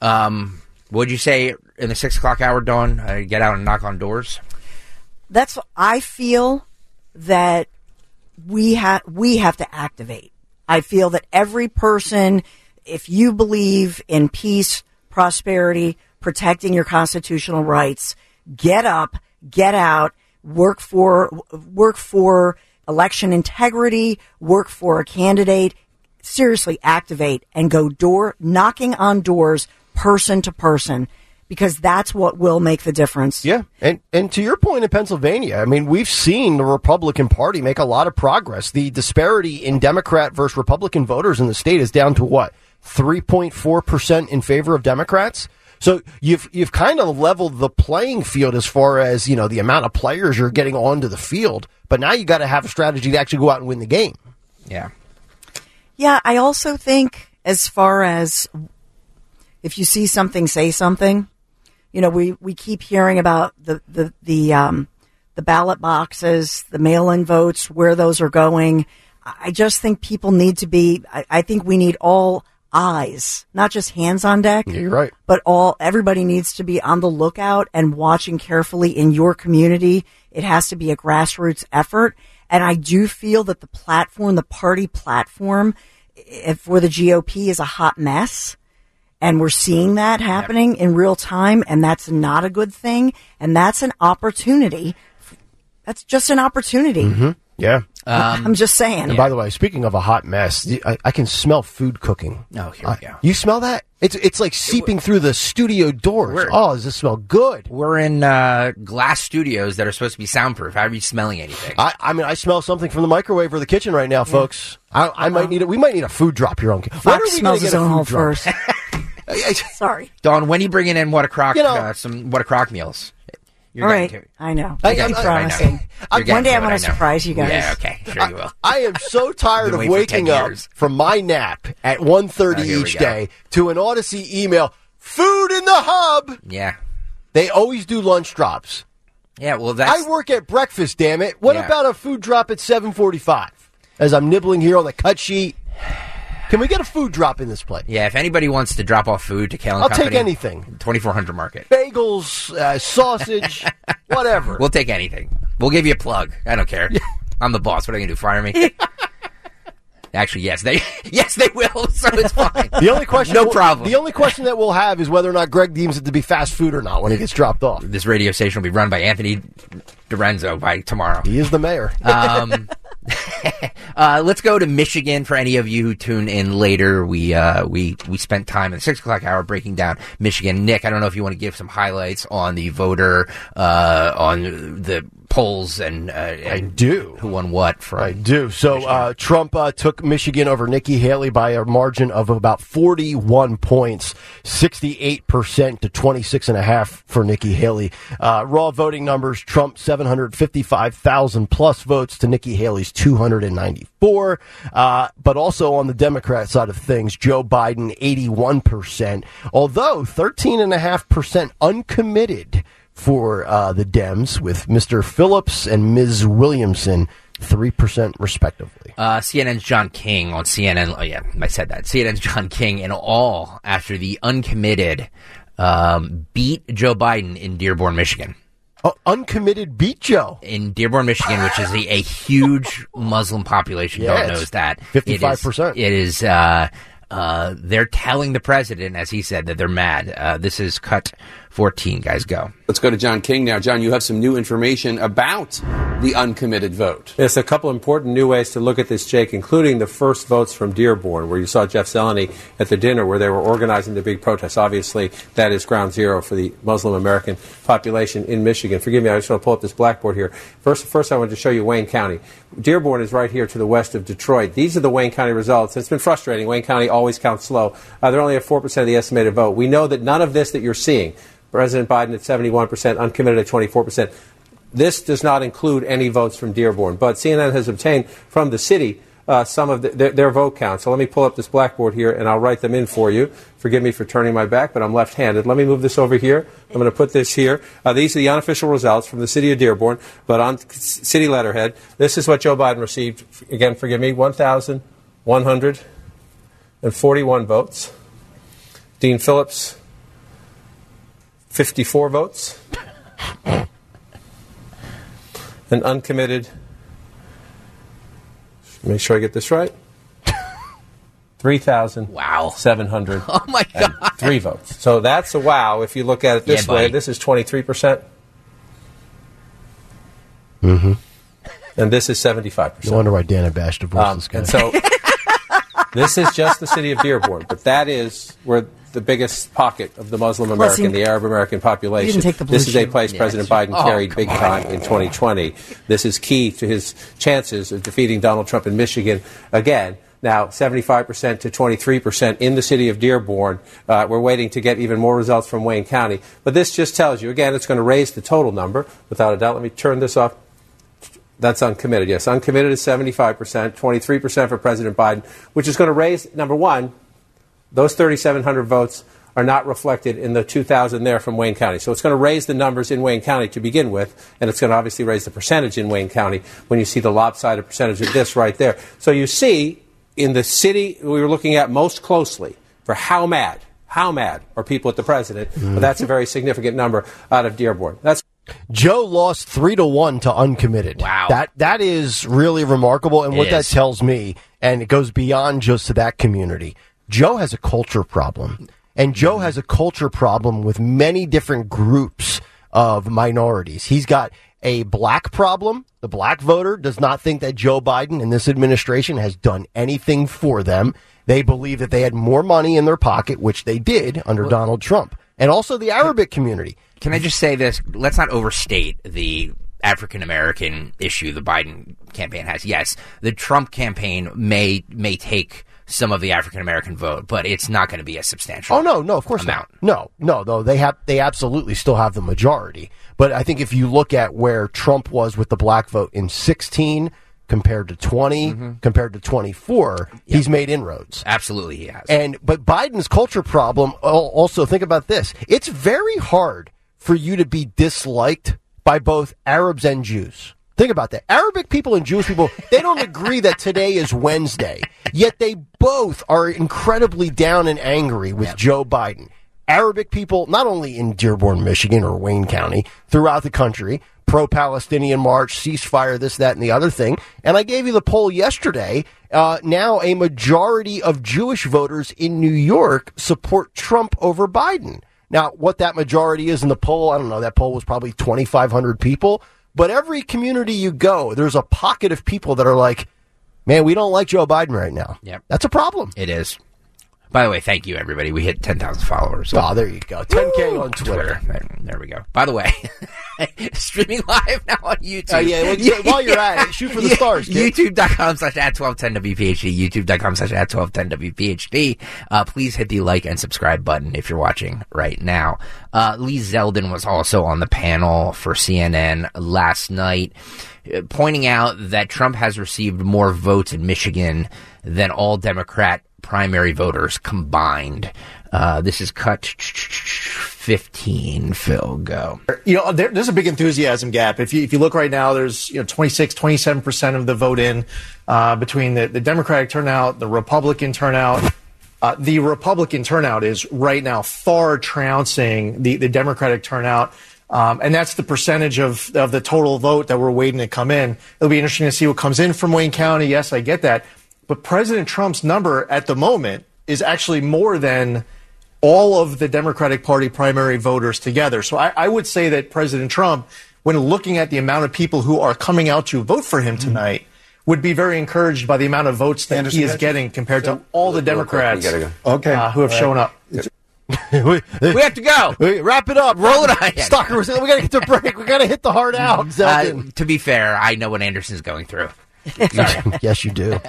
Speaker 3: Um, would you say in the six o'clock hour, Dawn, uh, get out and knock on doors?
Speaker 4: That's I feel that we have we have to activate. I feel that every person, if you believe in peace, prosperity, protecting your constitutional rights, get up, get out, work for work for election integrity, work for a candidate, seriously activate and go door knocking on doors person to person because that's what will make the difference.
Speaker 2: Yeah. And and to your point in Pennsylvania, I mean, we've seen the Republican Party make a lot of progress. The disparity in Democrat versus Republican voters in the state is down to what? 3.4% in favor of Democrats. So you've you've kind of leveled the playing field as far as, you know, the amount of players you're getting onto the field, but now you got to have a strategy to actually go out and win the game.
Speaker 3: Yeah.
Speaker 4: Yeah, I also think as far as if you see something, say something you know, we, we keep hearing about the, the, the, um, the ballot boxes, the mail in votes, where those are going. I just think people need to be, I, I think we need all eyes, not just hands on deck.
Speaker 2: Yeah, you're right.
Speaker 4: But all, everybody needs to be on the lookout and watching carefully in your community. It has to be a grassroots effort. And I do feel that the platform, the party platform for the GOP is a hot mess. And we're seeing that happening yep. in real time, and that's not a good thing. And that's an opportunity. That's just an opportunity.
Speaker 2: Mm-hmm. Yeah.
Speaker 4: Um, I'm just saying.
Speaker 2: And by the way, speaking of a hot mess, I, I can smell food cooking.
Speaker 3: Oh, here we go.
Speaker 2: you smell that? It's it's like seeping through the studio doors. Oh, does this smell good?
Speaker 3: We're in uh, glass studios that are supposed to be soundproof. How are you smelling anything?
Speaker 2: I, I mean, I smell something from the microwave or the kitchen right now, folks. I, I uh-huh. might need it. We might need a food drop here on.
Speaker 4: Fox when are we smells his own hole first. Sorry,
Speaker 3: Don. When are you bringing in what a crock? You know, uh, some what a crock meals.
Speaker 4: You're All right, I know. I, am promising. One day I want to surprise you guys.
Speaker 3: Yeah, okay, sure you will.
Speaker 2: I, I am so tired of waking up from my nap at 1.30 oh, each day to an Audacy email. Food in the hub.
Speaker 3: Yeah,
Speaker 2: they always do lunch drops.
Speaker 3: Yeah, well, that's...
Speaker 2: I work at breakfast. Damn it! What yeah. about a food drop at 7:45? As I'm nibbling here on the cut sheet. Can we get a food drop in this place?
Speaker 3: Yeah, if anybody wants to drop off food to Kale
Speaker 2: I'll
Speaker 3: Company,
Speaker 2: take anything.
Speaker 3: 2400 Market.
Speaker 2: Bagels, uh, sausage, whatever.
Speaker 3: We'll take anything. We'll give you a plug. I don't care. I'm the boss. What are you going to do? Fire me? Actually, yes, they yes they will. So it's fine.
Speaker 2: The only question,
Speaker 3: no problem.
Speaker 2: The only question that we'll have is whether or not Greg deems it to be fast food or not when it gets dropped off.
Speaker 3: This radio station will be run by Anthony Dorenzo by tomorrow.
Speaker 2: He is the mayor.
Speaker 3: Um, uh, let's go to Michigan for any of you who tune in later. We uh, we we spent time in the six o'clock hour breaking down Michigan. Nick, I don't know if you want to give some highlights on the voter uh, on the polls and, uh, and,
Speaker 2: I do.
Speaker 3: who won what for
Speaker 2: I do. So uh, Trump uh, took Michigan over Nikki Haley by a margin of about 41 points 68% to 26 and a half for Nikki Haley. Uh, raw voting numbers Trump 755,000 plus votes to Nikki Haley's 294 uh, but also on the Democrat side of things Joe Biden 81% although 13.5% uncommitted for uh, the Dems with Mr. Phillips and Ms. Williamson three percent respectively.
Speaker 3: Uh, CNN's John King on CNN. Oh yeah, I said that. CNN's John King and all after the uncommitted um, beat Joe Biden in Dearborn, Michigan.
Speaker 2: Oh, uncommitted beat Joe.
Speaker 3: in Dearborn, Michigan, which is a, a huge Muslim population.
Speaker 2: Yeah,
Speaker 3: knows that
Speaker 2: 55%.
Speaker 3: It is. It is uh, uh, they're telling the president, as he said, that they're mad. Uh, this is cut 14. Guys, go.
Speaker 6: Let's go to John King now. John, you have some new information about the uncommitted vote.
Speaker 7: Yes, a couple important new ways to look at this, Jake, including the first votes from Dearborn, where you saw Jeff Zeleny at the dinner where they were organizing the big protest. Obviously, that is ground zero for the Muslim American population in Michigan. Forgive me, I just want to pull up this blackboard here. First, first I wanted to show you Wayne County. Dearborn is right here to the west of Detroit. These are the Wayne County results. It's been frustrating. Wayne County always counts slow. Uh, they're only at 4% of the estimated vote. We know that none of this that you're seeing, President Biden at 71%, uncommitted at 24%, this does not include any votes from Dearborn, but CNN has obtained from the city uh, some of the, their, their vote count. So let me pull up this blackboard here and I'll write them in for you. Forgive me for turning my back, but I'm left handed. Let me move this over here. I'm going to put this here. Uh, these are the unofficial results from the city of Dearborn, but on city letterhead, this is what Joe Biden received. Again, forgive me, 1,141 votes. Dean Phillips, 54 votes. and uncommitted. Make sure I get this right. Three thousand
Speaker 3: Wow.
Speaker 7: seven hundred.
Speaker 3: Oh my God.
Speaker 7: Three votes. So that's a wow. If you look at it this
Speaker 3: Yeah,
Speaker 7: way,
Speaker 3: buddy.
Speaker 7: this is twenty three percent. Mm-hmm. And this is seventy five
Speaker 2: No
Speaker 7: percent.
Speaker 2: wonder why Dana Bash divorced
Speaker 7: Um,
Speaker 2: this guy.
Speaker 7: and so this is just the city of Dearborn, but that is where the biggest pocket of the Muslim American,
Speaker 4: he-
Speaker 7: the Arab American population.
Speaker 4: take the blue
Speaker 7: this is a place
Speaker 3: Yeah,
Speaker 7: President Biden
Speaker 3: oh,
Speaker 7: carried big
Speaker 3: on.
Speaker 7: time in 2020. This is key to his chances of defeating Donald Trump in Michigan again. Now, 75% to 23% in the city of Dearborn. Uh, we're waiting to get even more results from Wayne County. But this just tells you, again, it's going to raise the total number, without a doubt. Let me turn this off. That's uncommitted, yes. Uncommitted is 75%, 23% for President Biden, which is going to raise, number one, those 3,700 votes are not reflected in the 2,000 there from Wayne County. So it's going to raise the numbers in Wayne County to begin with, and it's going to obviously raise the percentage in Wayne County when you see the lopsided percentage of this right there. So you see in the city we were looking at most closely for how mad, how mad are people at the president, but that's a very significant number out of Dearborn. That's
Speaker 2: Joe lost three to one to uncommitted.
Speaker 3: Wow.
Speaker 2: that that is really remarkable. And what
Speaker 3: It
Speaker 2: that
Speaker 3: is.
Speaker 2: tells me, and it goes beyond just to that community. Joe has a culture problem, and Joe has a culture problem with many different groups of minorities. He's got a black problem. The black voter does not think that Joe Biden and this administration has done anything for them. They believe that they had more money in their pocket, which they did under Donald Trump. And also the Arabic community.
Speaker 3: Can I just say this? Let's not overstate the African American issue the Biden campaign has. Yes, the Trump campaign may may take some of the African American vote, but it's not going to be a substantial.
Speaker 2: Oh no, no, of course
Speaker 3: amount.
Speaker 2: not. No, no, though they have they absolutely still have the majority. But I think if you look at where Trump was with the black vote in 16 compared to 20
Speaker 3: Mm-hmm.
Speaker 2: compared to 24, he's made inroads.
Speaker 3: Absolutely, he has.
Speaker 2: And but Biden's culture problem also think about this. It's very hard for you to be disliked by both Arabs and Jews. Think about that. Arabic people and Jewish people, they don't agree that today is Wednesday. Yet they both are incredibly down and angry with Joe Biden. Arabic people, not only in Dearborn, Michigan or Wayne County, throughout the country, pro Palestinian march, ceasefire, this, that, and the other thing. And I gave you the poll yesterday. Uh, now, a majority of Jewish voters in New York support Trump over Biden. Now, what that majority is in the poll, I don't know. That poll was probably 2,500 people. But every community you go, there's a pocket of people that are like, man, we don't like Joe Biden right now.
Speaker 3: Yep.
Speaker 2: That's a problem.
Speaker 3: it is. By the way, thank you everybody. We hit ten thousand followers.
Speaker 2: Oh, there you go. 10K on Twitter.
Speaker 3: There, there we go. By the way, streaming live now on YouTube.
Speaker 2: Oh, yeah, well, yeah, while you're at it, shoot for the stars, kid.
Speaker 3: YouTube.com slash at 1210 WPHT. YouTube.com slash at 1210 WPHT. Uh, please hit the like and subscribe button if you're watching right now. Uh, Lee Zeldin was also on the panel for CNN last night, uh, pointing out that Trump has received more votes in Michigan than all Democrat primary voters combined. Uh, this is cut 15. Phil, go.
Speaker 8: You know, there, there's a big enthusiasm gap. If you if you look right now, there's you know 26, 27 percent of the vote in uh, between the, the Democratic turnout, the Republican turnout. Uh, the Republican turnout is right now far trouncing the, the Democratic turnout. Um, and that's the percentage of, of the total vote that we're waiting to come in. It'll be interesting to see what comes in from Wayne County. Yes, I get that. But President Trump's number at the moment is actually more than all of the Democratic Party primary voters together. So I, I would say that President Trump, when looking at the amount of people who are coming out to vote for him tonight, would be very encouraged by the amount of votes that
Speaker 9: Anderson,
Speaker 8: he is getting compared to all the
Speaker 6: Real quick,
Speaker 8: Democrats
Speaker 6: go.
Speaker 9: Okay.
Speaker 8: uh, who have
Speaker 9: All right.
Speaker 8: shown up.
Speaker 2: we,
Speaker 3: We have to go.
Speaker 2: we- wrap it up.
Speaker 3: Roll it on.
Speaker 2: Stalker, we got to get to break. We got to hit the hard out.
Speaker 3: Uh, to be fair, I know what Anderson's going through.
Speaker 2: yes, you do.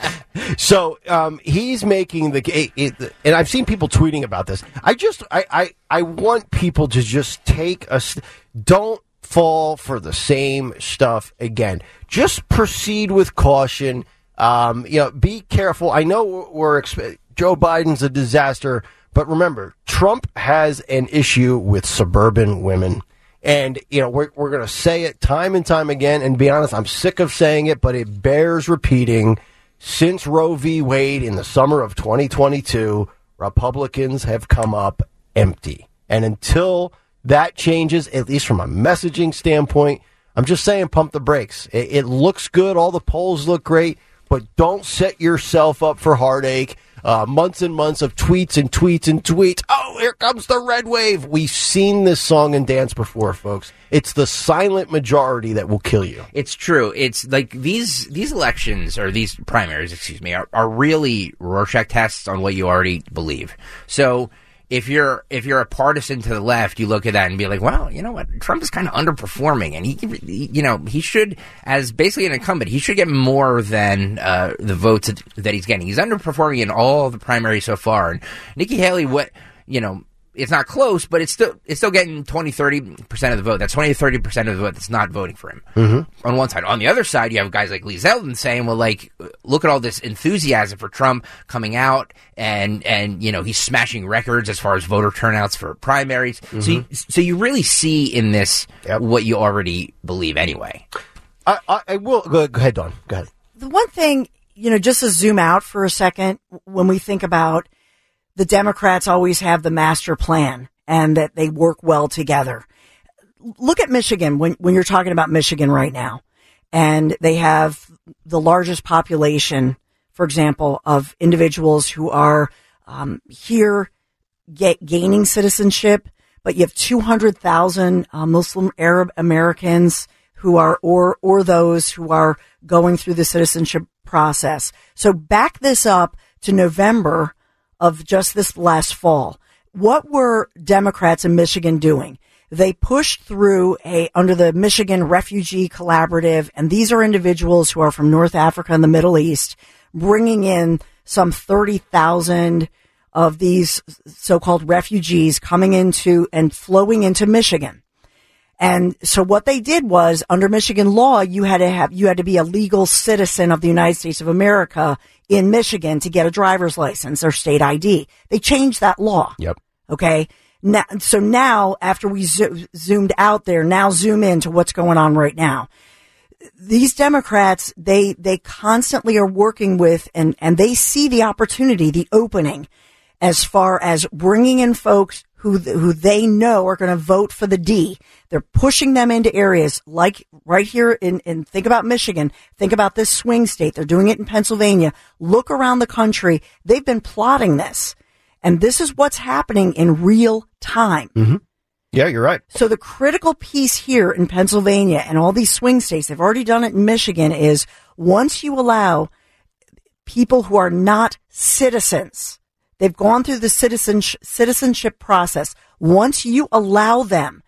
Speaker 2: So um, he's making the and I've seen people tweeting about this. I just I, I I want people to just take a don't fall for the same stuff again. Just proceed with caution. Um, you know, be careful. I know we're exp- Joe Biden's a disaster, but remember, Trump has an issue with suburban women. And, you know, we're, we're going to say it time and time again. And be honest, I'm sick of saying it, but it bears repeating. Since Roe v. Wade in the summer of 2022, Republicans have come up empty. And until that changes, at least from a messaging standpoint, I'm just saying pump the brakes. It, it looks good. All the polls look great, but don't set yourself up for heartache. Uh, months and months of tweets and tweets and tweets. Oh, here comes the red wave. We've seen this song and dance before, folks. It's the silent majority that will kill you.
Speaker 3: It's true. It's like these these elections or these primaries, excuse me, are, are really Rorschach tests on what you already believe. So if you're if you're a partisan to the left, you look at that and be like, well, you know what, Trump is kind of underperforming, and he, he you know, he should, as basically an incumbent, he should get more than uh, the votes that he's getting. He's underperforming in all the primaries so far, and Nikki Haley, what you know it's not close, but it's still it's still getting 20, 30 percent of the vote. That's twenty to thirty percent of the vote that's not voting for him. Mm-hmm. On one side, on the other side, you have guys like Lee Zeldin saying, "Well, like, look at all this enthusiasm for Trump coming out, and and you know he's smashing records as far as voter turnouts for primaries." So, you, so you really see in this
Speaker 2: Yep.
Speaker 3: what you already believe anyway.
Speaker 2: I, I, I will go, go ahead, Don. Go ahead.
Speaker 4: The one thing, you know, just to zoom out for a second, when we think about the Democrats always have the master plan and that they work well together. Look at Michigan when, when you're talking about Michigan right now. And they have the largest population, for example, of individuals who are um, here get, gaining citizenship, but you have 200,000 uh, Muslim Arab Americans who are, or, or those who are going through the citizenship process. So back this up to November of just this last fall. What were Democrats in Michigan doing? They pushed through a, under the Michigan Refugee Collaborative, and these are individuals who are from North Africa and the Middle East, bringing in some 30,000 of these so-called refugees coming into and flowing into Michigan. And so what they did was under Michigan law, you had to have, you had to be a legal citizen of the United States of America in Michigan to get a driver's license or state ID. They changed that law.
Speaker 2: Yep.
Speaker 4: Okay. Now, so now after we zo- zoomed out there, now zoom in to what's going on right now. These Democrats, they, they constantly are working with and, and they see the opportunity, the opening as far as bringing in folks who, who they know are going to vote for the D. They're pushing them into areas like right here in, in, think about Michigan. Think about this swing state. They're doing it in Pennsylvania. Look around the country. They've been plotting this. And this is what's happening in real time. Mm-hmm.
Speaker 2: Yeah, you're right.
Speaker 4: So the critical piece here in Pennsylvania and all these swing states, they've already done it in Michigan, is once you allow people who are not citizens, they've gone through the citizenship, citizenship process. Once you allow them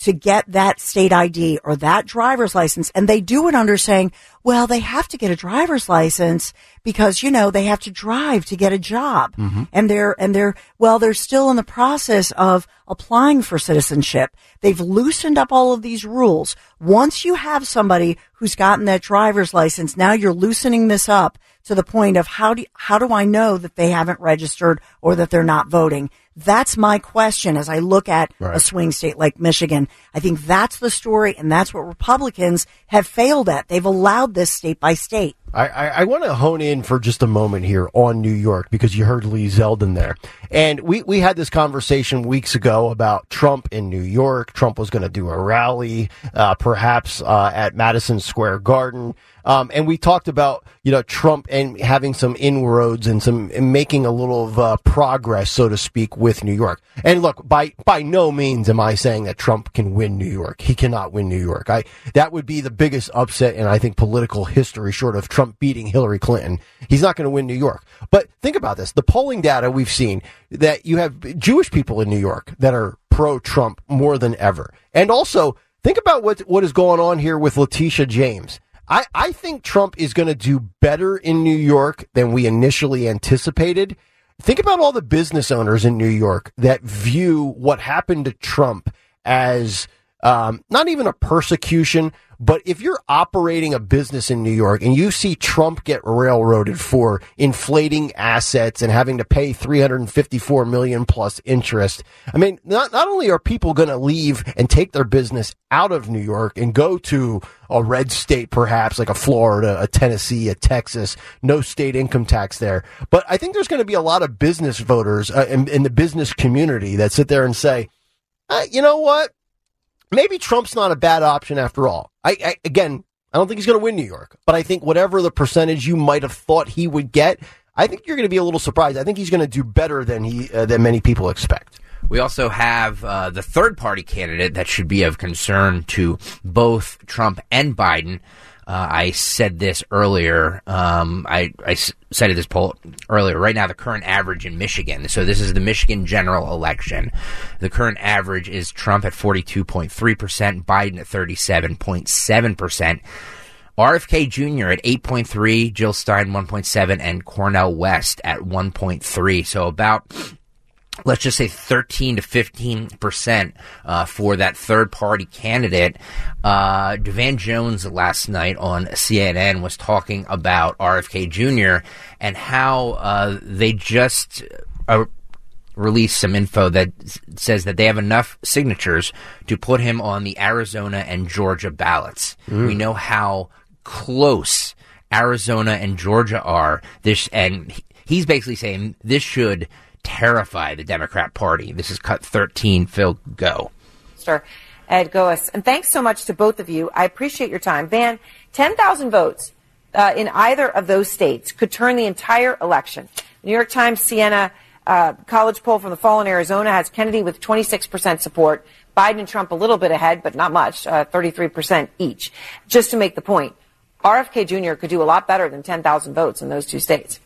Speaker 4: to get that state ID or that driver's license, and they do it under saying, well, they have to get a driver's license because, you know, they have to drive to get a job. Mm-hmm. And they're, and they're, well, they're still in the process of applying for citizenship. They've loosened up all of these rules. Once you have somebody who's gotten that driver's license, now you're loosening this up to the point of how do, how do I know that they haven't registered or that they're not voting? That's my question as I look at a swing state like Michigan. I think that's the story and that's what Republicans have failed at. They've allowed this state by state.
Speaker 2: I, I, I want to hone in for just a moment here on New York because you heard Lee Zeldin there. And we, we had this conversation weeks ago about Trump in New York. Trump was going to do a rally, uh, perhaps uh, at Madison Square Garden. Um, and we talked about, you know, Trump and having some inroads and some and making a little of uh, progress, so to speak, with New York. And look, by by no means am I saying that Trump can win New York. He cannot win New York. I that would be the biggest upset in I think political history, short of Trump beating Hillary Clinton. He's not going to win New York. But think about this: the polling data we've seen that you have Jewish people in New York that are pro Trump more than ever, and also think about what what is going on here with Letitia James. I, I think Trump is going to do better in New York than we initially anticipated. Think about all the business owners in New York that view what happened to Trump as um, not even a persecution, but if you're operating a business in New York and you see Trump get railroaded for inflating assets and having to pay 354 million plus interest, I mean, not, not only are people going to leave and take their business out of New York and go to a red state, perhaps like a Florida, a Tennessee, a Texas, no state income tax there. But I think there's going to be a lot of business voters uh, in, in the business community that sit there and say, uh, you know what? Maybe Trump's not a bad option after all. I, I again, I don't think he's going to win New York, but I think whatever the percentage you might have thought he would get, I think you're going to be a little surprised. I think he's going to do better than he uh, than many people expect.
Speaker 3: We also have uh, the third party candidate that should be of concern to both Trump and Biden. Uh, I said this earlier. Um, I, I cited this poll earlier. Right now, the current average in Michigan. So this is the Michigan general election. The current average is Trump at 42.3%, Biden at 37.7%. RFK Jr. at 8.3, Jill Stein 1.7, and Cornel West at 1.3. So about let's just say 13 to 15 percent uh, for that third party candidate. Uh, Van Jones last night on CNN was talking about RFK Jr. and how uh, they just uh, released some info that says that they have enough signatures to put him on the Arizona and Georgia ballots. We know how close Arizona and Georgia are. This and he's basically saying this should terrify the Democrat Party. This is cut 13. Phil, go.
Speaker 9: Mr. Ed Goeas. And thanks so much to both of you. I appreciate your time. Van, 10,000 votes uh, in either of those states could turn the entire election. New York Times Siena uh, college poll from the fall in Arizona has Kennedy with 26% support, Biden and Trump a little bit ahead, but not much, uh, 33% each. Just to make the point, RFK Jr. could do a lot better than 10,000 votes in those two states.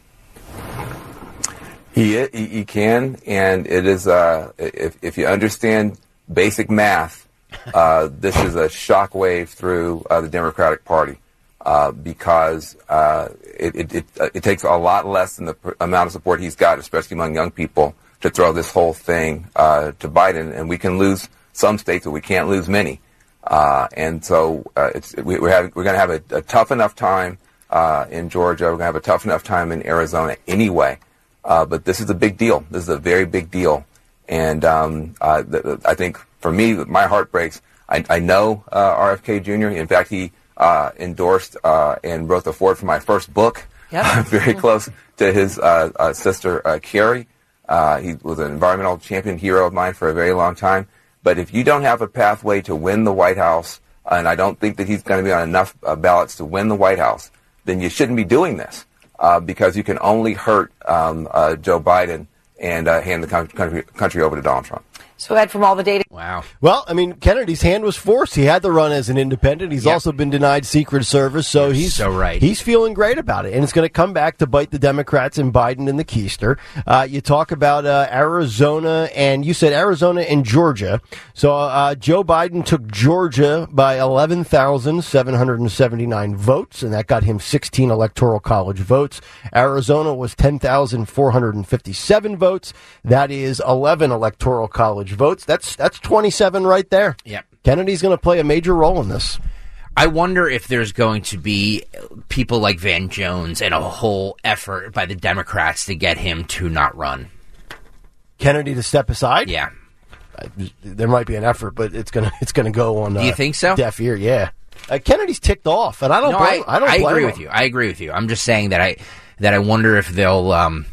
Speaker 10: He, he, he can, and it is, uh, if, if you understand basic math, uh, this is a shockwave through uh, the Democratic Party uh, because uh, it, it, it, uh, it takes a lot less than the pr- amount of support he's got, especially among young people, to throw this whole thing uh, to Biden. And we can lose some states, but we can't lose many. Uh, and so we, we're, having, we're going to have a, a tough enough time in Georgia. We're going to have a tough enough time in Arizona anyway. Uh, but this is a big deal. This is a very big deal. And um, uh, th- th- I think for me, my heart breaks. I, I know uh, RFK Jr. In fact, he uh, endorsed uh, and wrote the foreword for my first book.
Speaker 9: Yep.
Speaker 10: very close to his uh, uh, sister uh, Kerry. Uh, he was an environmental champion hero of mine for a very long time. But if you don't have a pathway to win the White House, and I don't think that he's going to be on enough uh, ballots to win the White House, then you shouldn't be doing this uh, because you can only hurt um, uh, Joe Biden and uh, hand the country, country over to Donald Trump.
Speaker 9: So Ed, from all the data.
Speaker 3: Wow.
Speaker 2: Well, I mean, Kennedy's hand was forced. He had to run as an independent. He's
Speaker 3: Yep.
Speaker 2: also been denied Secret Service, so he's
Speaker 3: so right.
Speaker 2: He's feeling great about it, and it's going to come back to bite the Democrats and Biden in the keister. Uh, you talk about uh, Arizona, and you said Arizona and Georgia. So uh, Joe Biden took Georgia by eleven thousand seven hundred and seventy nine votes, and that got him sixteen electoral college votes. Arizona was ten thousand four hundred and fifty seven votes. That is eleven electoral college votes. That's that's twenty seven right there.
Speaker 3: Yep.
Speaker 2: Kennedy's going to play a major role in this.
Speaker 3: I wonder if there's going to be people like Van Jones and a whole effort by the Democrats to get him to not run.
Speaker 2: Kennedy to step aside.
Speaker 3: Yeah.
Speaker 2: There might be an effort, but it's gonna it's gonna go on.
Speaker 3: Do you
Speaker 2: uh,
Speaker 3: think so?
Speaker 2: Deaf ear, yeah. Uh, Kennedy's ticked off, and I don't
Speaker 3: no,
Speaker 2: blame.
Speaker 3: I,
Speaker 2: I, don't.
Speaker 3: I agree
Speaker 2: him.
Speaker 3: with you. I agree with you. I'm just saying that I that I wonder if they'll. Um,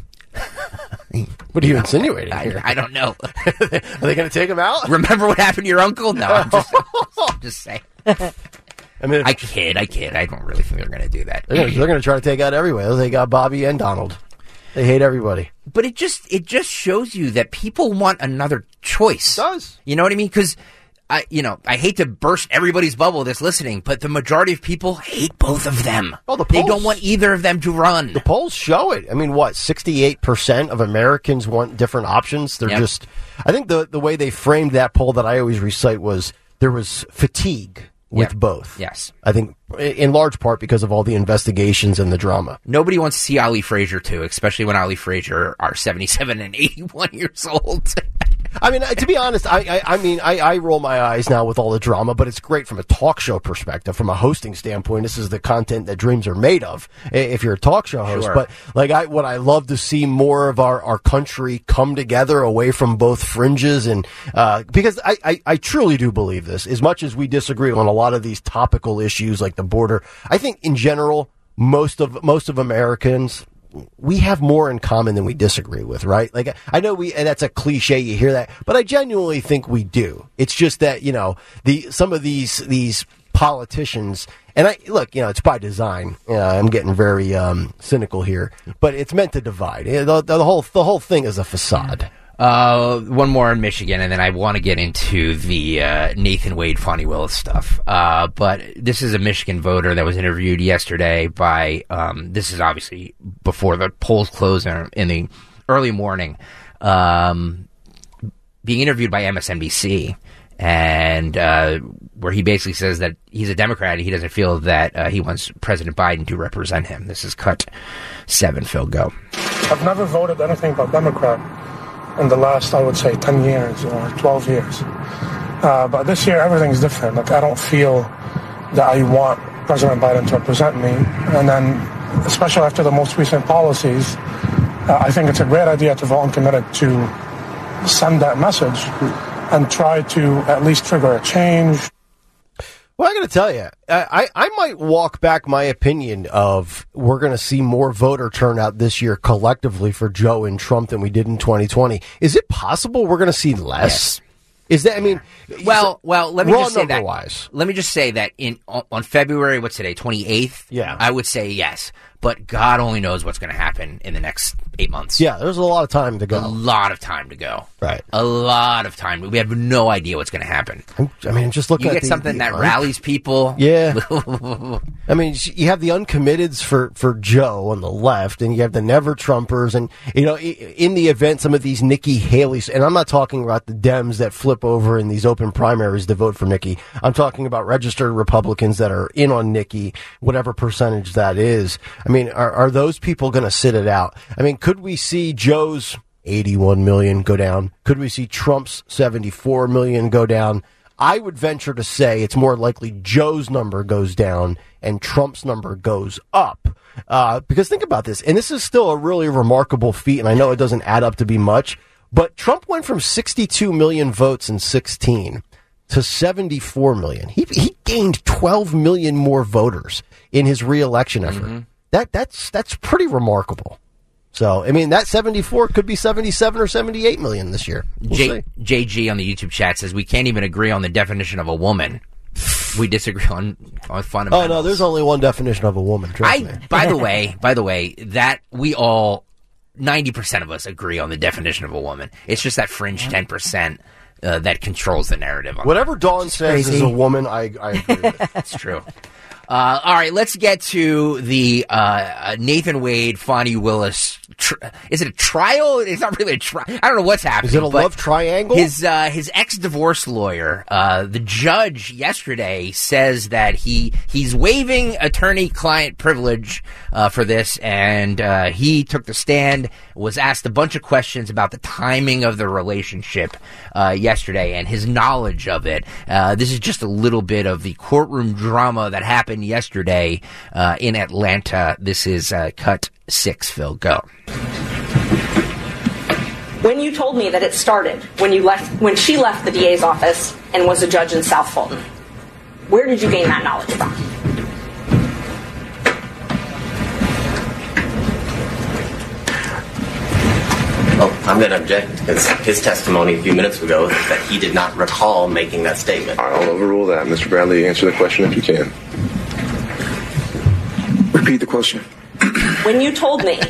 Speaker 2: What are you insinuating
Speaker 3: I,
Speaker 2: here?
Speaker 3: I don't know.
Speaker 2: Are they going to take him out?
Speaker 3: Remember what happened to your uncle? No, I'm just, I'm just saying.
Speaker 2: I mean,
Speaker 3: I kid. I kid. I don't really think they're going to do that.
Speaker 2: they're going to try to take out everywhere. They got Bobby and Donald. They hate everybody.
Speaker 3: but it just it just shows you that people want another choice.
Speaker 2: It does.
Speaker 3: You know what I mean? Because I, you know, I hate to burst everybody's bubble that's listening, but the majority of people hate both of them.
Speaker 2: Oh, the polls, they
Speaker 3: don't want either of them to run.
Speaker 2: The polls show it. I mean, what sixty eight percent of Americans want different options. They're
Speaker 3: Yep.
Speaker 2: just. I think the the way they framed that poll that I always recite was there was fatigue with
Speaker 3: Yep.
Speaker 2: both.
Speaker 3: Yes.
Speaker 2: I think in large part because of all the investigations and the drama.
Speaker 3: Nobody wants to see Ali Frazier too, especially when Ali Frazier are seventy-seven and eighty-one years old.
Speaker 2: I mean, to be honest, I, I, I mean, I, I roll my eyes now with all the drama, but it's great from a talk show perspective, from a hosting standpoint. This is the content that dreams are made of. If you're a talk show host,
Speaker 3: Sure.
Speaker 2: but like I, what I love to see more of our, our country come together away from both fringes, and uh, because I, I, I truly do believe this. As much as we disagree on a lot of these topical issues like the border, I think in general, most of most of Americans we have more in common than we disagree with, right? Like I know we and that's a cliche you hear that, but I genuinely think we do. It's just that, you know, the some of these these politicians and I look, you know, it's by design. You know, I'm getting very um, cynical here, but it's meant to divide. The, the whole the whole thing is a facade.
Speaker 3: Uh, one more in Michigan, and then I want to get into the uh, Nathan Wade, Fani Willis stuff. Uh, but this is a Michigan voter that was interviewed yesterday by. Um, this is obviously before the polls close in the early morning. Um, being interviewed by MSNBC, and uh, where he basically says that he's a Democrat. and He doesn't feel that uh, he wants President Biden to represent him. This is cut seven. Phil, go.
Speaker 11: I've never voted anything but Democrat in the last, I would say, 10 years or 12 years. Uh, but this year, everything's different. Like, I don't feel that I want President Biden to represent me. And then, especially after the most recent policies, uh, I think it's a great idea to vote uncommitted to send that message and try to at least trigger a change.
Speaker 2: Well, I got to tell you, I, I might walk back my opinion of we're going to see more voter turnout this year collectively for Joe and Trump than we did in 2020. Is it possible we're going to see less? Is that? I mean,
Speaker 3: Well, well, let me just say that.
Speaker 2: wise.
Speaker 3: Let me just say that in on, on February, what's today, twenty eighth?
Speaker 2: Yeah.
Speaker 3: I would say yes, but God only knows what's going to happen in the next eight months.
Speaker 2: Yeah, there's a lot of time to go.
Speaker 3: a lot of time to go.
Speaker 2: Right.
Speaker 3: a lot of time. We have no idea what's going to happen.
Speaker 2: I mean, just looking
Speaker 3: You
Speaker 2: at
Speaker 3: get
Speaker 2: the-
Speaker 3: something
Speaker 2: the
Speaker 3: that
Speaker 2: un-
Speaker 3: rallies people.
Speaker 2: Yeah. I mean, you have the uncommitteds for, for Joe on the left, and you have the never Trumpers, and you know, in the event, some of these Nikki Haley's, and I'm not talking about the Dems that flip over in these open primaries to vote for Nikki. I'm talking about registered Republicans that are in on Nikki, whatever percentage that is. I mean, are, are those people going to sit it out? I mean, could we see Joe's 81 million go down? Could we see Trump's 74 million go down? I would venture to say it's more likely Joe's number goes down and Trump's number goes up. Uh, because think about this, and this is still a really remarkable feat, and I know it doesn't add up to be much, but Trump went from 62 million votes in 16 to 74 million. He, he gained 12 million more voters in his reelection effort. That, that's, that's pretty remarkable. So, I mean, that 74 could be 77 or 78 million this year. We'll
Speaker 3: J- JG on the YouTube chat says we can't even agree on the definition of a woman. We disagree on on
Speaker 2: Oh no, there's only one definition of a woman. Trust
Speaker 3: I,
Speaker 2: me.
Speaker 3: by the way, by the way, that we all, 90% of us agree on the definition of a woman. It's just that fringe 10% uh, that controls the narrative. On
Speaker 2: Whatever Dawn says
Speaker 3: crazy.
Speaker 2: is a woman, I, I agree with.
Speaker 3: That's true. Uh, all right, let's get to the uh, uh, Nathan Wade, Fani Willis. Tr- is it a trial? It's not really a trial. I don't know what's happening.
Speaker 2: Is it a love triangle?
Speaker 3: His uh, his ex divorce lawyer, uh, the judge yesterday says that he he's waiving attorney client privilege uh, for this, and uh, he took the stand, was asked a bunch of questions about the timing of the relationship uh, yesterday and his knowledge of it. Uh, this is just a little bit of the courtroom drama that happened yesterday uh, in Atlanta. This is uh, cut six. Phil, go.
Speaker 12: When you told me that it started when you left, when she left the DA's office and was a judge in South Fulton, where did you gain that knowledge from?
Speaker 13: I'm going to object because his testimony a few minutes ago that he did not recall making that statement.
Speaker 14: I'll overrule that. Mr. Bradley, answer the question if you can. Repeat the question.
Speaker 12: When you told me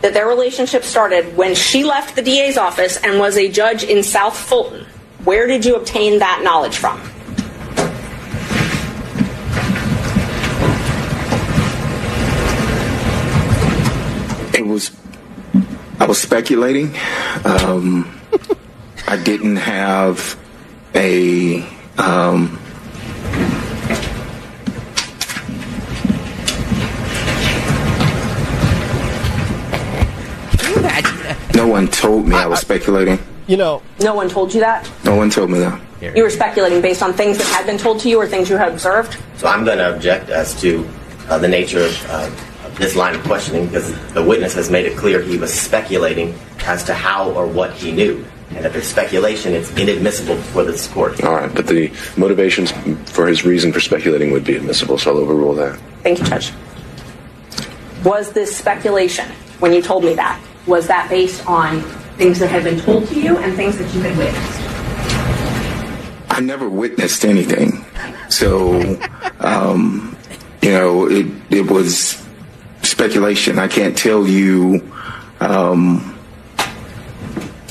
Speaker 12: that their relationship started when she left the DA's office and was a judge in South Fulton, where did you obtain that knowledge from?
Speaker 14: It was. I was speculating. Um, I didn't have a. Um, no one told me I was speculating.
Speaker 2: You know,
Speaker 12: No one told you that?
Speaker 14: No one told me that.
Speaker 12: You were speculating based on things that had been told to you or things you had observed?
Speaker 13: So I'm going to object as to uh, the nature of, uh, of this line of questioning because the witness has made it clear he was speculating as to how or what he knew. And if it's speculation, it's inadmissible before this court.
Speaker 14: All right, but the motivations for his reason for speculating would be admissible, so I'll overrule that.
Speaker 12: Thank you, Judge. Was this speculation when you told me that? Was that based on things that had been told to you and things that you had witnessed?
Speaker 14: I never witnessed anything, so um, you know it. It was speculation. I can't tell you um,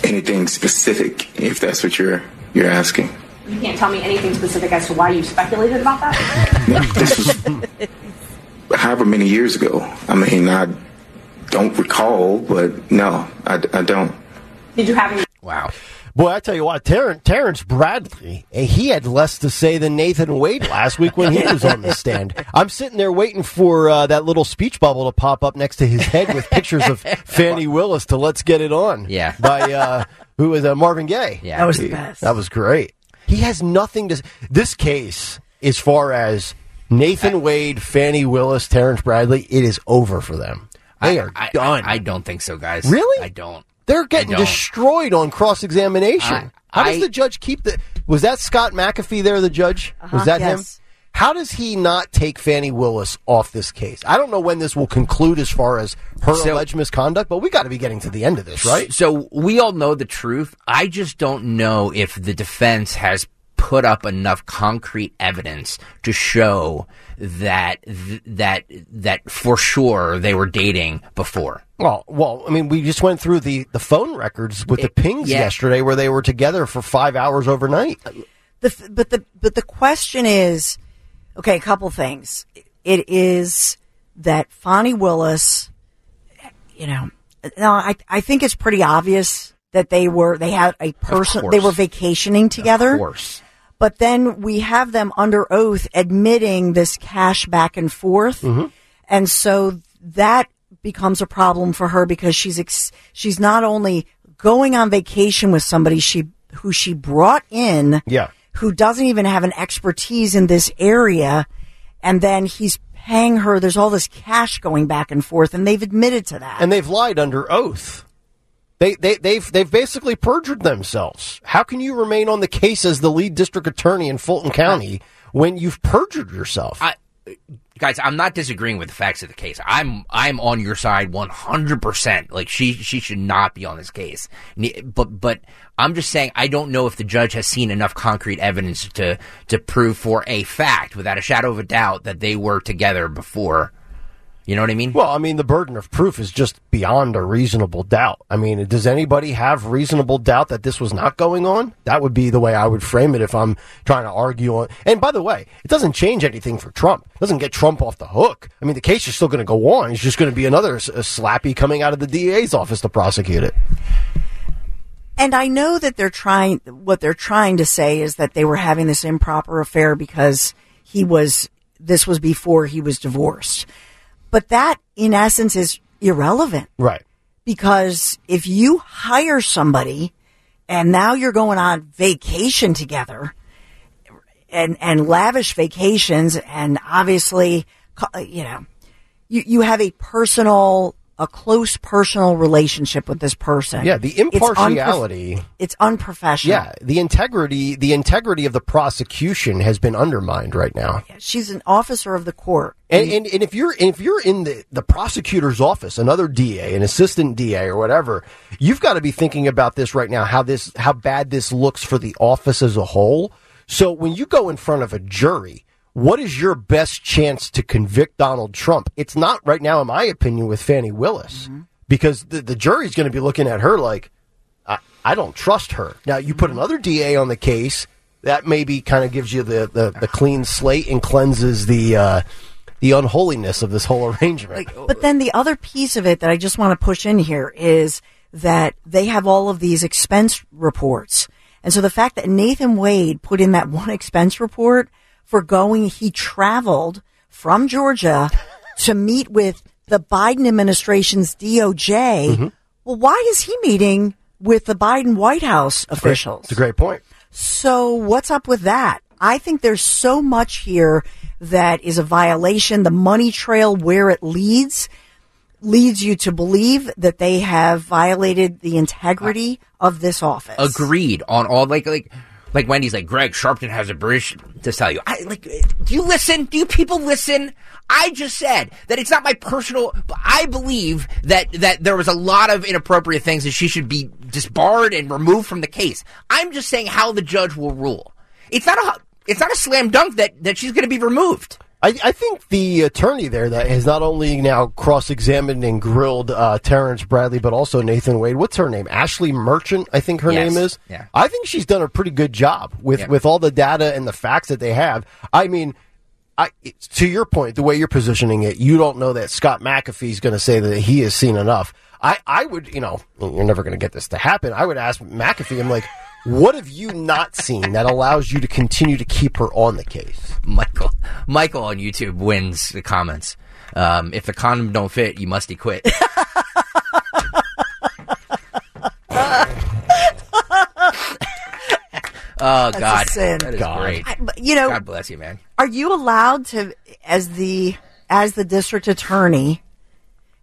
Speaker 14: anything specific if that's what you're you're asking.
Speaker 12: You can't tell me anything specific as to why you speculated about that?
Speaker 14: This was however many years ago. I mean, I don't recall, but no, I, I don't.
Speaker 12: Did you have any?
Speaker 3: Wow.
Speaker 2: Boy, I tell you what, Terrence, Terrence Bradley, eh, he had less to say than Nathan Wade last week when he was on the stand. I'm sitting there waiting for uh, that little speech bubble to pop up next to his head with pictures of Fani Willis to "Let's Get It On."
Speaker 3: Yeah.
Speaker 2: by uh, who was uh, Marvin Gaye.
Speaker 3: Yeah. That was the best.
Speaker 2: That was great. He has nothing to. This case, as far as Nathan Wade, Fani Willis, Terrence Bradley, it is over for them. They are
Speaker 3: I,
Speaker 2: done.
Speaker 3: I, I don't think so, guys.
Speaker 2: Really?
Speaker 3: I don't.
Speaker 2: They're getting
Speaker 3: I
Speaker 2: destroyed on cross examination.
Speaker 3: I-
Speaker 2: How does
Speaker 3: I-
Speaker 2: the judge keep the? Was that Scott McAfee there? The judge
Speaker 4: Uh-huh,
Speaker 2: was that him? How does he not take Fani Willis off this case? I don't know when this will conclude as far as her
Speaker 3: So-
Speaker 2: alleged misconduct, but we got to be getting to the end of this, right?
Speaker 3: So we all know the truth. I just don't know if the defense has put up enough concrete evidence to show that th- that that for sure they were dating before.
Speaker 2: Well, well, I mean, we just went through the the phone records with the pings
Speaker 3: yeah.
Speaker 2: yesterday, where they were together for five hours overnight.
Speaker 4: Uh, the, but the but the question is, okay, a couple things. It is that Fani Willis, you know, no, I I think it's pretty obvious that they were they had a person they were vacationing together.
Speaker 3: Of course.
Speaker 4: But then we have them under oath admitting this cash back and forth. Mm-hmm. And so that becomes a problem for her because she's ex- she's not only going on vacation with somebody she who she brought in
Speaker 2: Yeah.
Speaker 4: who doesn't even have an expertise in this area and then he's paying her there's all this cash going back and forth and they've admitted to that.
Speaker 2: and they've lied under oath. They, they, they've, they've basically perjured themselves. How can you remain on the case as the lead district attorney in Fulton County when you've perjured yourself?
Speaker 3: I, guys, I'm not disagreeing with the facts of the case. I'm I'm on your side 100. percent Like she she should not be on this case. But but I'm just saying I don't know if the judge has seen enough concrete evidence to to prove for a fact, without a shadow of a doubt, that they were together before. You know what I mean?
Speaker 2: Well, I mean, the burden of proof is just beyond a reasonable doubt. I mean, does anybody have reasonable doubt that this was not going on? That would be the way I would frame it if I'm trying to argue on. And by the way, it doesn't change anything for Trump. It doesn't get Trump off the hook. I mean, the case is still going to go on. It's just going to be another s- a slappy coming out of the DA's office to prosecute it.
Speaker 4: And I know that they're trying, what they're trying to say is that they were having this improper affair because he was, this was before he was divorced. But that, in essence, is irrelevant
Speaker 2: Right.
Speaker 4: because if you hire somebody and now you're going on vacation together and, and lavish vacations and obviously, you know, you, you have a personal, a close personal relationship with this person.
Speaker 2: Yeah, the
Speaker 4: It's unprof-
Speaker 2: impartiality.
Speaker 4: It's unprofessional.
Speaker 2: Yeah, the integrity, the integrity of the prosecution has been undermined right now.
Speaker 4: She's an officer of the court.
Speaker 2: And, and, and if you're if you're in the, the prosecutor's office, another DA, an assistant DA, or whatever, you've got to be thinking about this right now. How this how bad this looks for the office as a whole. So when you go in front of a jury, what is your best chance to convict Donald Trump? It's not right now, in my opinion, with Fani Willis, because the, the jury's going to be looking at her like, I, I don't trust her. Now you put another DA on the case, that maybe kind of gives you the, the, the clean slate and cleanses the uh, the unholiness of this whole arrangement.
Speaker 4: But then the other piece of it that I just want to push in here is that they have all of these expense reports. And so the fact that Nathan Wade put in that one expense report for going, he traveled from Georgia to meet with the Biden administration's DOJ. Mm-hmm. Well, why is he meeting with the Biden White House officials?
Speaker 2: It's a great point.
Speaker 4: So what's up with that? I think there's so much here that is a violation. The money trail where it leads leads you to believe that they have violated the integrity of this office.
Speaker 3: Agreed on all like like like Wendy's like Greg Sharpton has a British to tell you. I like do you listen? Do you people listen? I just said that it's not my personal I believe that that there was a lot of inappropriate things and she should be disbarred and removed from the case. I'm just saying how the judge will rule. It's not a it's not a slam dunk that that she's going to be removed.
Speaker 2: I, I think the attorney there that has not only now cross-examined and grilled uh, Terrence Bradley, but also Nathan Wade. What's her name? Ashley Merchant, I think her
Speaker 3: Yes.
Speaker 2: name is.
Speaker 3: Yeah.
Speaker 2: I think she's done a pretty good job with
Speaker 3: Yeah.
Speaker 2: with all the data and the facts that they have. I mean. I, to your point, the way you're positioning it, you don't know that Scott McAfee is going to say that he has seen enough. I, I would, you know, you're never going to get this to happen. I would ask McAfee, I'm like, what have you not seen that allows you to continue to keep her on the case?
Speaker 3: Michael Michael on YouTube wins the comments. Um, if the condom don't fit, you must quit. Oh
Speaker 4: That's a
Speaker 3: God,
Speaker 4: sin.
Speaker 3: that is
Speaker 2: God.
Speaker 3: great.
Speaker 4: I- you know-
Speaker 3: God bless you, man.
Speaker 4: Are you allowed to, as the as the district attorney,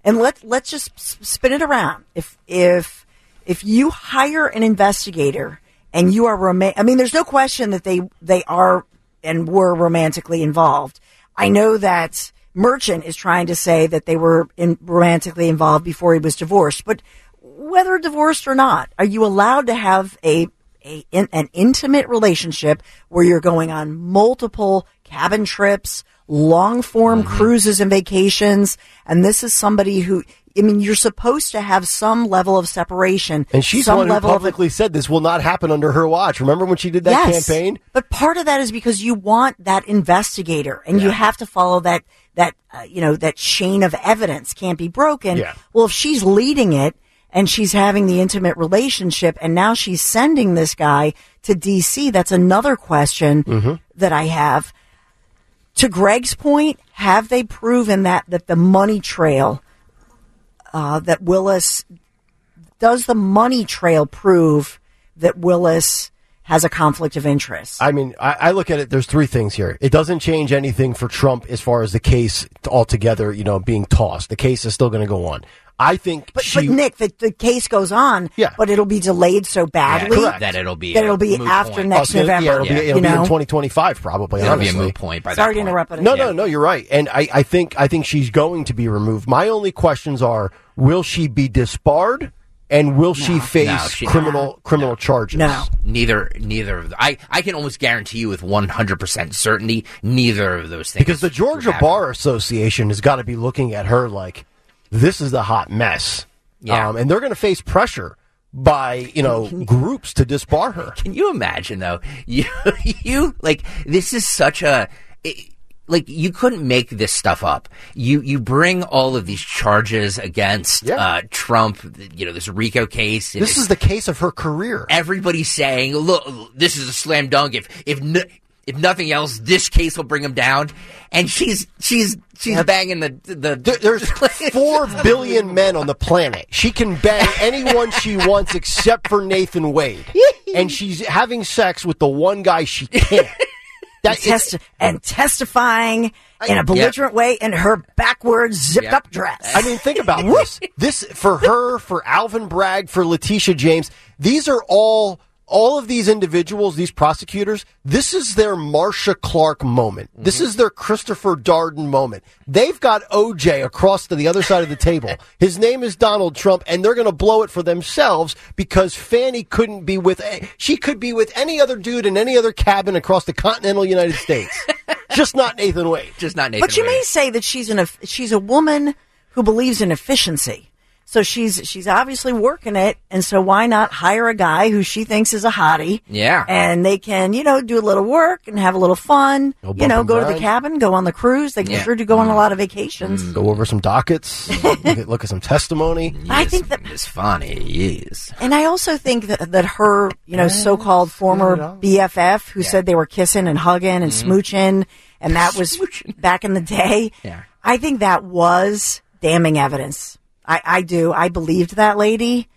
Speaker 4: and let let's just spin it around. If if if you hire an investigator and you are romantic, I mean, there's no question that they they are and were romantically involved. I know that Merchant is trying to say that they were in, romantically involved before he was divorced, but whether divorced or not, are you allowed to have a a, in, an intimate relationship where you're going on multiple cabin trips, long form
Speaker 2: Mm-hmm.
Speaker 4: cruises and vacations. And this is somebody who, I mean, you're supposed to have some level of separation.
Speaker 2: And she's
Speaker 4: some
Speaker 2: one who
Speaker 4: level of
Speaker 2: publicly said this will not happen under her watch. Remember when she did that
Speaker 4: yes,
Speaker 2: campaign?
Speaker 4: But part of that is because you want that investigator and you have to follow that, that, uh, you know, that chain of evidence can't be broken.
Speaker 2: Yeah.
Speaker 4: Well, if she's leading it and she's having the intimate relationship and now she's sending this guy to DC, that's another question
Speaker 2: Mm-hmm.
Speaker 4: that I have. To Greg's point, have they proven that, that the money trail, uh, that Willis, does the money trail prove that Willis has a conflict of interest?
Speaker 2: I mean, I, I look at it. There's three things here. It doesn't change anything for Trump as far as the case altogether. You know, being tossed. The case is still going to go on. I think
Speaker 4: But,
Speaker 2: she.
Speaker 4: but Nick, the, the case goes on,
Speaker 2: Yeah.
Speaker 4: but it'll be delayed so badly
Speaker 2: correct.
Speaker 3: that it'll be
Speaker 4: that it'll be after
Speaker 3: point.
Speaker 4: next
Speaker 2: Oh, so,
Speaker 4: November.
Speaker 2: Yeah, it'll be, it'll
Speaker 4: you
Speaker 2: be in 2025 probably.
Speaker 3: It'll be a moot point by
Speaker 4: Sorry
Speaker 3: that
Speaker 4: to interrupt. but-
Speaker 2: No, no, no. You're right, and I, I think I think she's going to be removed. My only questions are: Will she be disbarred, And will she
Speaker 3: No,
Speaker 2: face
Speaker 3: she-
Speaker 2: criminal criminal charges?
Speaker 3: Neither, neither of the, I, I can almost guarantee you with 100% certainty, neither of those things.
Speaker 2: Because the Georgia Bar Association has got to be looking at her like, this is the hot mess.
Speaker 3: Yeah.
Speaker 2: Um, and they're going to face pressure by, you know, groups to disbar her.
Speaker 3: Can you imagine though? You, you like this is such a it- like you couldn't make this stuff up. You you bring all of these charges against uh, Trump. You know this RICO case.
Speaker 2: This is the case of her career.
Speaker 3: everybody's saying, "Look, this is a slam dunk. If if if nothing else, this case will bring him down." And she's she's she's banging the the.
Speaker 2: There's four billion men on the planet. She can bang anyone she wants except for Nathan Wade. And she's having sex with the one guy she can't.
Speaker 4: and, testi- and testifying in a belligerent way in her backwards zipped up dress.
Speaker 2: I mean, think about this. This for her, for Alvin Bragg, for Letitia James. These are all all of these individuals, these prosecutors. This is their Marcia Clark moment. Mm-hmm. This is their Christopher Darden moment. They've got OJ across to the other side of the table. His name is Donald Trump, and they're going to blow it for themselves because Fani couldn't be with. She could be with any other dude in any other cabin across the continental United States. Just not Nathan Wade.
Speaker 3: Just not Nathan
Speaker 4: but you may say that she's an she's a woman who believes in efficiency. So she's she's obviously working it, and so why not hire a guy who she thinks is a hottie?
Speaker 3: Yeah.
Speaker 4: and they can you know do a little work and have a little fun.
Speaker 2: No
Speaker 4: you know,
Speaker 2: and
Speaker 4: go to the cabin, go on the cruise. They can
Speaker 2: Yeah.
Speaker 4: sure do go on a mm. lot of vacations. Mm.
Speaker 2: Go over some dockets. look, at, look at some testimony.
Speaker 4: I think that
Speaker 3: is funny. Yes.
Speaker 4: And I also think that, that her, you know, so-called former BFF who said they were kissing and hugging and smooching, and that was back in the day.
Speaker 3: Yeah.
Speaker 4: I think that was damning evidence. I, I do. I believed that lady.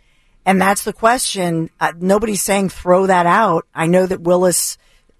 Speaker 4: And that's the question. Uh, nobody's saying throw that out. I know that Willis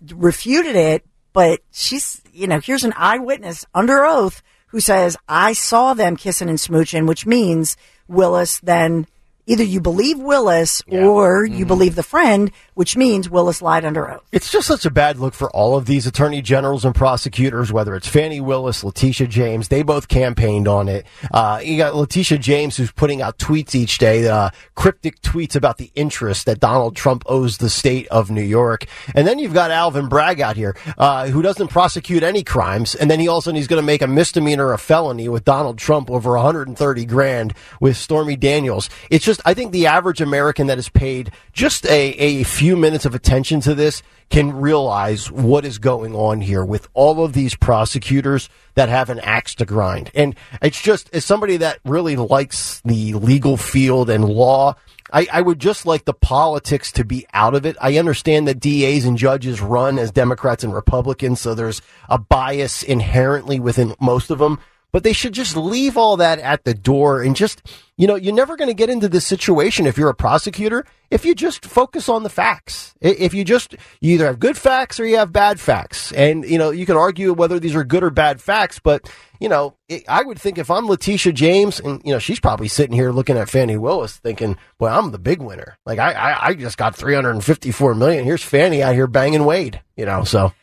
Speaker 4: refuted it, but she's, you know, here's an eyewitness under oath who says, I saw them kissing and smooching, which means Willis then either you believe Willis or you believe the friend, which means Willis lied under oath.
Speaker 2: It's just such a bad look for all of these attorney generals and prosecutors, whether it's Fani Willis, Letitia James. They both campaigned on it. Uh, you got Letitia James, who's putting out tweets each day, uh, cryptic tweets about the interest that Donald Trump owes the state of New York. And then you've got Alvin Bragg out here, uh, who doesn't prosecute any crimes. And then he also he's going to make a misdemeanor a felony with Donald Trump over 130 grand with Stormy Daniels. It's just, I think the average American that is paid just a, a few minutes of attention to this can realize what is going on here with all of these prosecutors that have an axe to grind. And it's just, as somebody that really likes the legal field and law, I, I would just like the politics to be out of it. I understand that DAs and judges run as Democrats and Republicans, so there's a bias inherently within most of them. But they should just leave all that at the door and just, you know, you're never going to get into this situation if you're a prosecutor if you just focus on the facts. If you just, you either have good facts or you have bad facts. And, you know, you can argue whether these are good or bad facts, but, you know, it, I would think if I'm Letitia James and, you know, she's probably sitting here looking at Fani Willis thinking, well, I'm the big winner. Like, I, I, I just got 354 million. Here's Fani out here banging Wade, you know, so.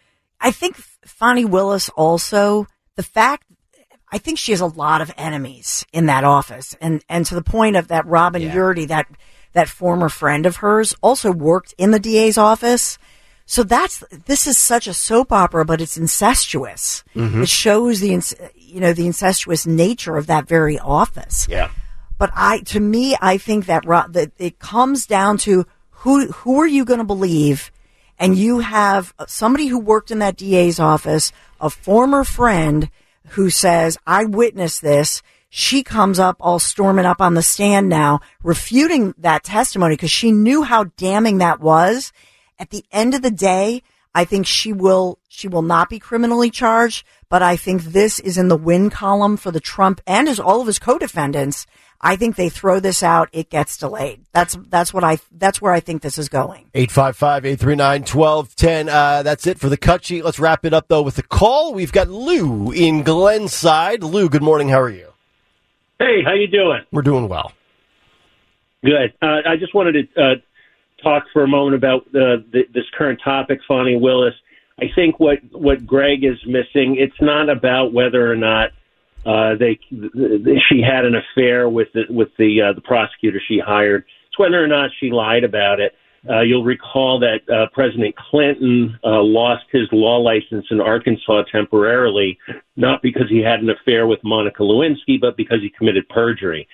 Speaker 4: I think Fani Willis also, the fact, I think she has a lot of enemies in that office. And, and to the point of that Robin Yeartie, that, that former friend of hers also worked in the DA's office. So that's, this is such a soap opera, but it's incestuous.
Speaker 2: Mhm.
Speaker 4: It shows the, you know, the incestuous nature of that very office.
Speaker 2: Yeah.
Speaker 4: But I, to me, I think that, that it comes down to who, who are you going to believe? And you have somebody who worked in that DA's office, a former friend who says, I witnessed this. She comes up all storming up on the stand now, refuting that testimony because she knew how damning that was. At the end of the day, I think she will, she will not be criminally charged, but I think this is in the win column for the Trump and his, all of his co-defendants. I think they throw this out, it gets delayed. That's, that's what I, that's where I think this is going.
Speaker 2: 855-839-1210. Uh, that's it for the cut sheet. Let's wrap it up though with the call. We've got Lou in Glenside. Lou, good morning. How are you?
Speaker 15: Hey, how you doing?
Speaker 2: We're doing well.
Speaker 15: Good. Uh, I just wanted to uh, talk for a moment about uh, th- this current topic, Fani Willis. I think what what Greg is missing. It's not about whether or not uh, they th- th- she had an affair with the, with the uh, the prosecutor she hired. It's whether or not she lied about it. Uh, you'll recall that uh, President Clinton uh, lost his law license in Arkansas temporarily, not because he had an affair with Monica Lewinsky, but because he committed perjury.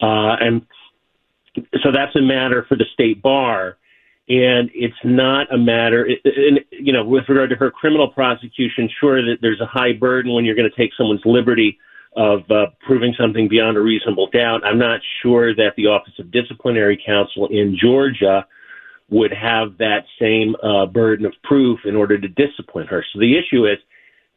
Speaker 15: Uh, and so that's a matter for the state bar. And it's not a matter, and, you know, with regard to her criminal prosecution, sure that there's a high burden when you're going to take someone's liberty of uh, proving something beyond a reasonable doubt. I'm not sure that the Office of Disciplinary Counsel in Georgia would have that same uh, burden of proof in order to discipline her. So the issue is,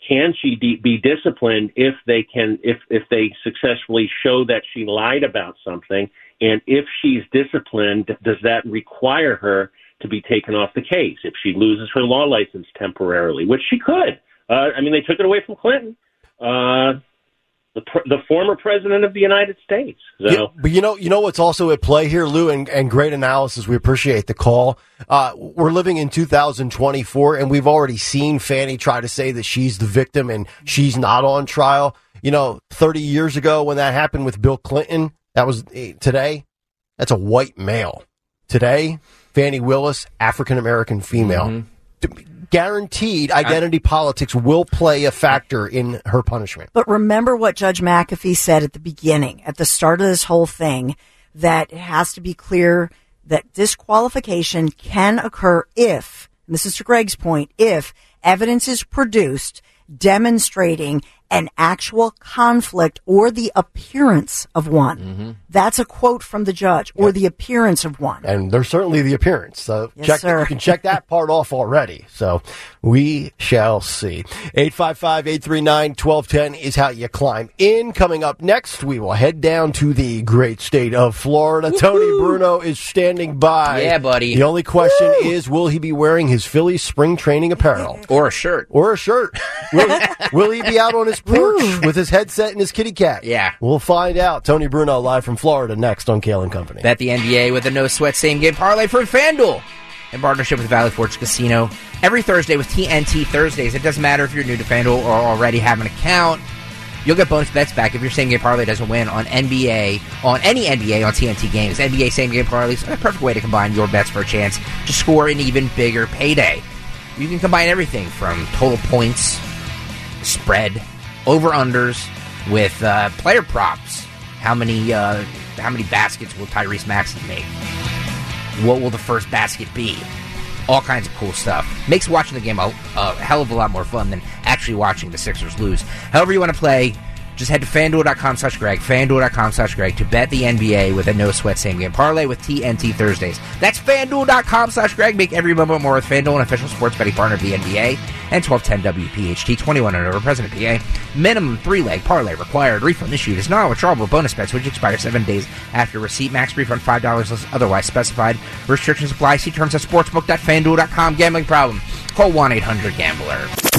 Speaker 15: can she be disciplined if they can, if if they successfully show that she lied about something, and if she's disciplined, does that require her to be taken off the case if she loses her law license temporarily, which she could? Uh, I mean, they took it away from Clinton. Uh, the, pr- the former president of the United States. So.
Speaker 2: Yeah, but you know, you know what's also at play here, Lou, and, and great analysis. We appreciate the call. Uh, we're living in 2024, and we've already seen Fani try to say that she's the victim and she's not on trial. You know, 30 years ago when that happened with Bill Clinton, that was eh, today. That's a white male. Today, Fani Willis, African American female. Mm-hmm. Guaranteed, identity politics will play a factor in her punishment.
Speaker 4: But remember what Judge McAfee said at the beginning, at the start of this whole thing, that it has to be clear that disqualification can occur if, and this is to Greg's point, if evidence is produced demonstrating an actual conflict or the appearance of one. Mm-hmm. That's a quote from the judge, or the appearance of one.
Speaker 2: and there's certainly the appearance. So
Speaker 4: Yes,
Speaker 2: check,
Speaker 4: sir.
Speaker 2: you can check that part off already. So we shall see. 855-839-1210 is how you climb in. Coming up next, we will head down to the great state of Florida. Tony Bruno is standing by.
Speaker 3: Yeah, buddy.
Speaker 2: The only question is, will he be wearing his Phillies spring training apparel?
Speaker 3: Or a shirt.
Speaker 2: Or a shirt. Will, will he be out on his porch with his headset and his kitty cat?
Speaker 3: Yeah.
Speaker 2: We'll find out. Tony Bruno live from Florida next on Kale and Company.
Speaker 3: Bet the NBA with a no sweat same game parlay from FanDuel in partnership with Valley Forge Casino. Every Thursday with TNT Thursdays. It doesn't matter if you're new to FanDuel or already have an account. You'll get bonus bets back if your same game parlay doesn't win on NBA, on any NBA on TNT games. NBA same game parlays are a perfect way to combine your bets for a chance to score an even bigger payday. You can combine everything from total points, spread, over unders with uh, player props. How many uh, how many baskets will Tyrese Maxey make? What will the first basket be? All kinds of cool stuff. Makes watching the game a, a hell of a lot more fun than actually watching the Sixers lose. However you want to play, just head to fanduel.com slash Greg, fanduel.com slash Greg to bet the NBA with a no sweat same game parlay with TNT Thursdays. That's fanduel.com slash Greg. Make every moment more with FanDuel, an official sports betting partner of the NBA and 1210 WPHT 21 and over President PA. Minimum three leg parlay required. Refund issued is not withdrawable bonus bets which expire seven days after receipt. Max refund $5 unless otherwise specified. Restrictions apply. See terms at sportsbook.fanduel.com. Gambling problem? Call 1 800 Gambler.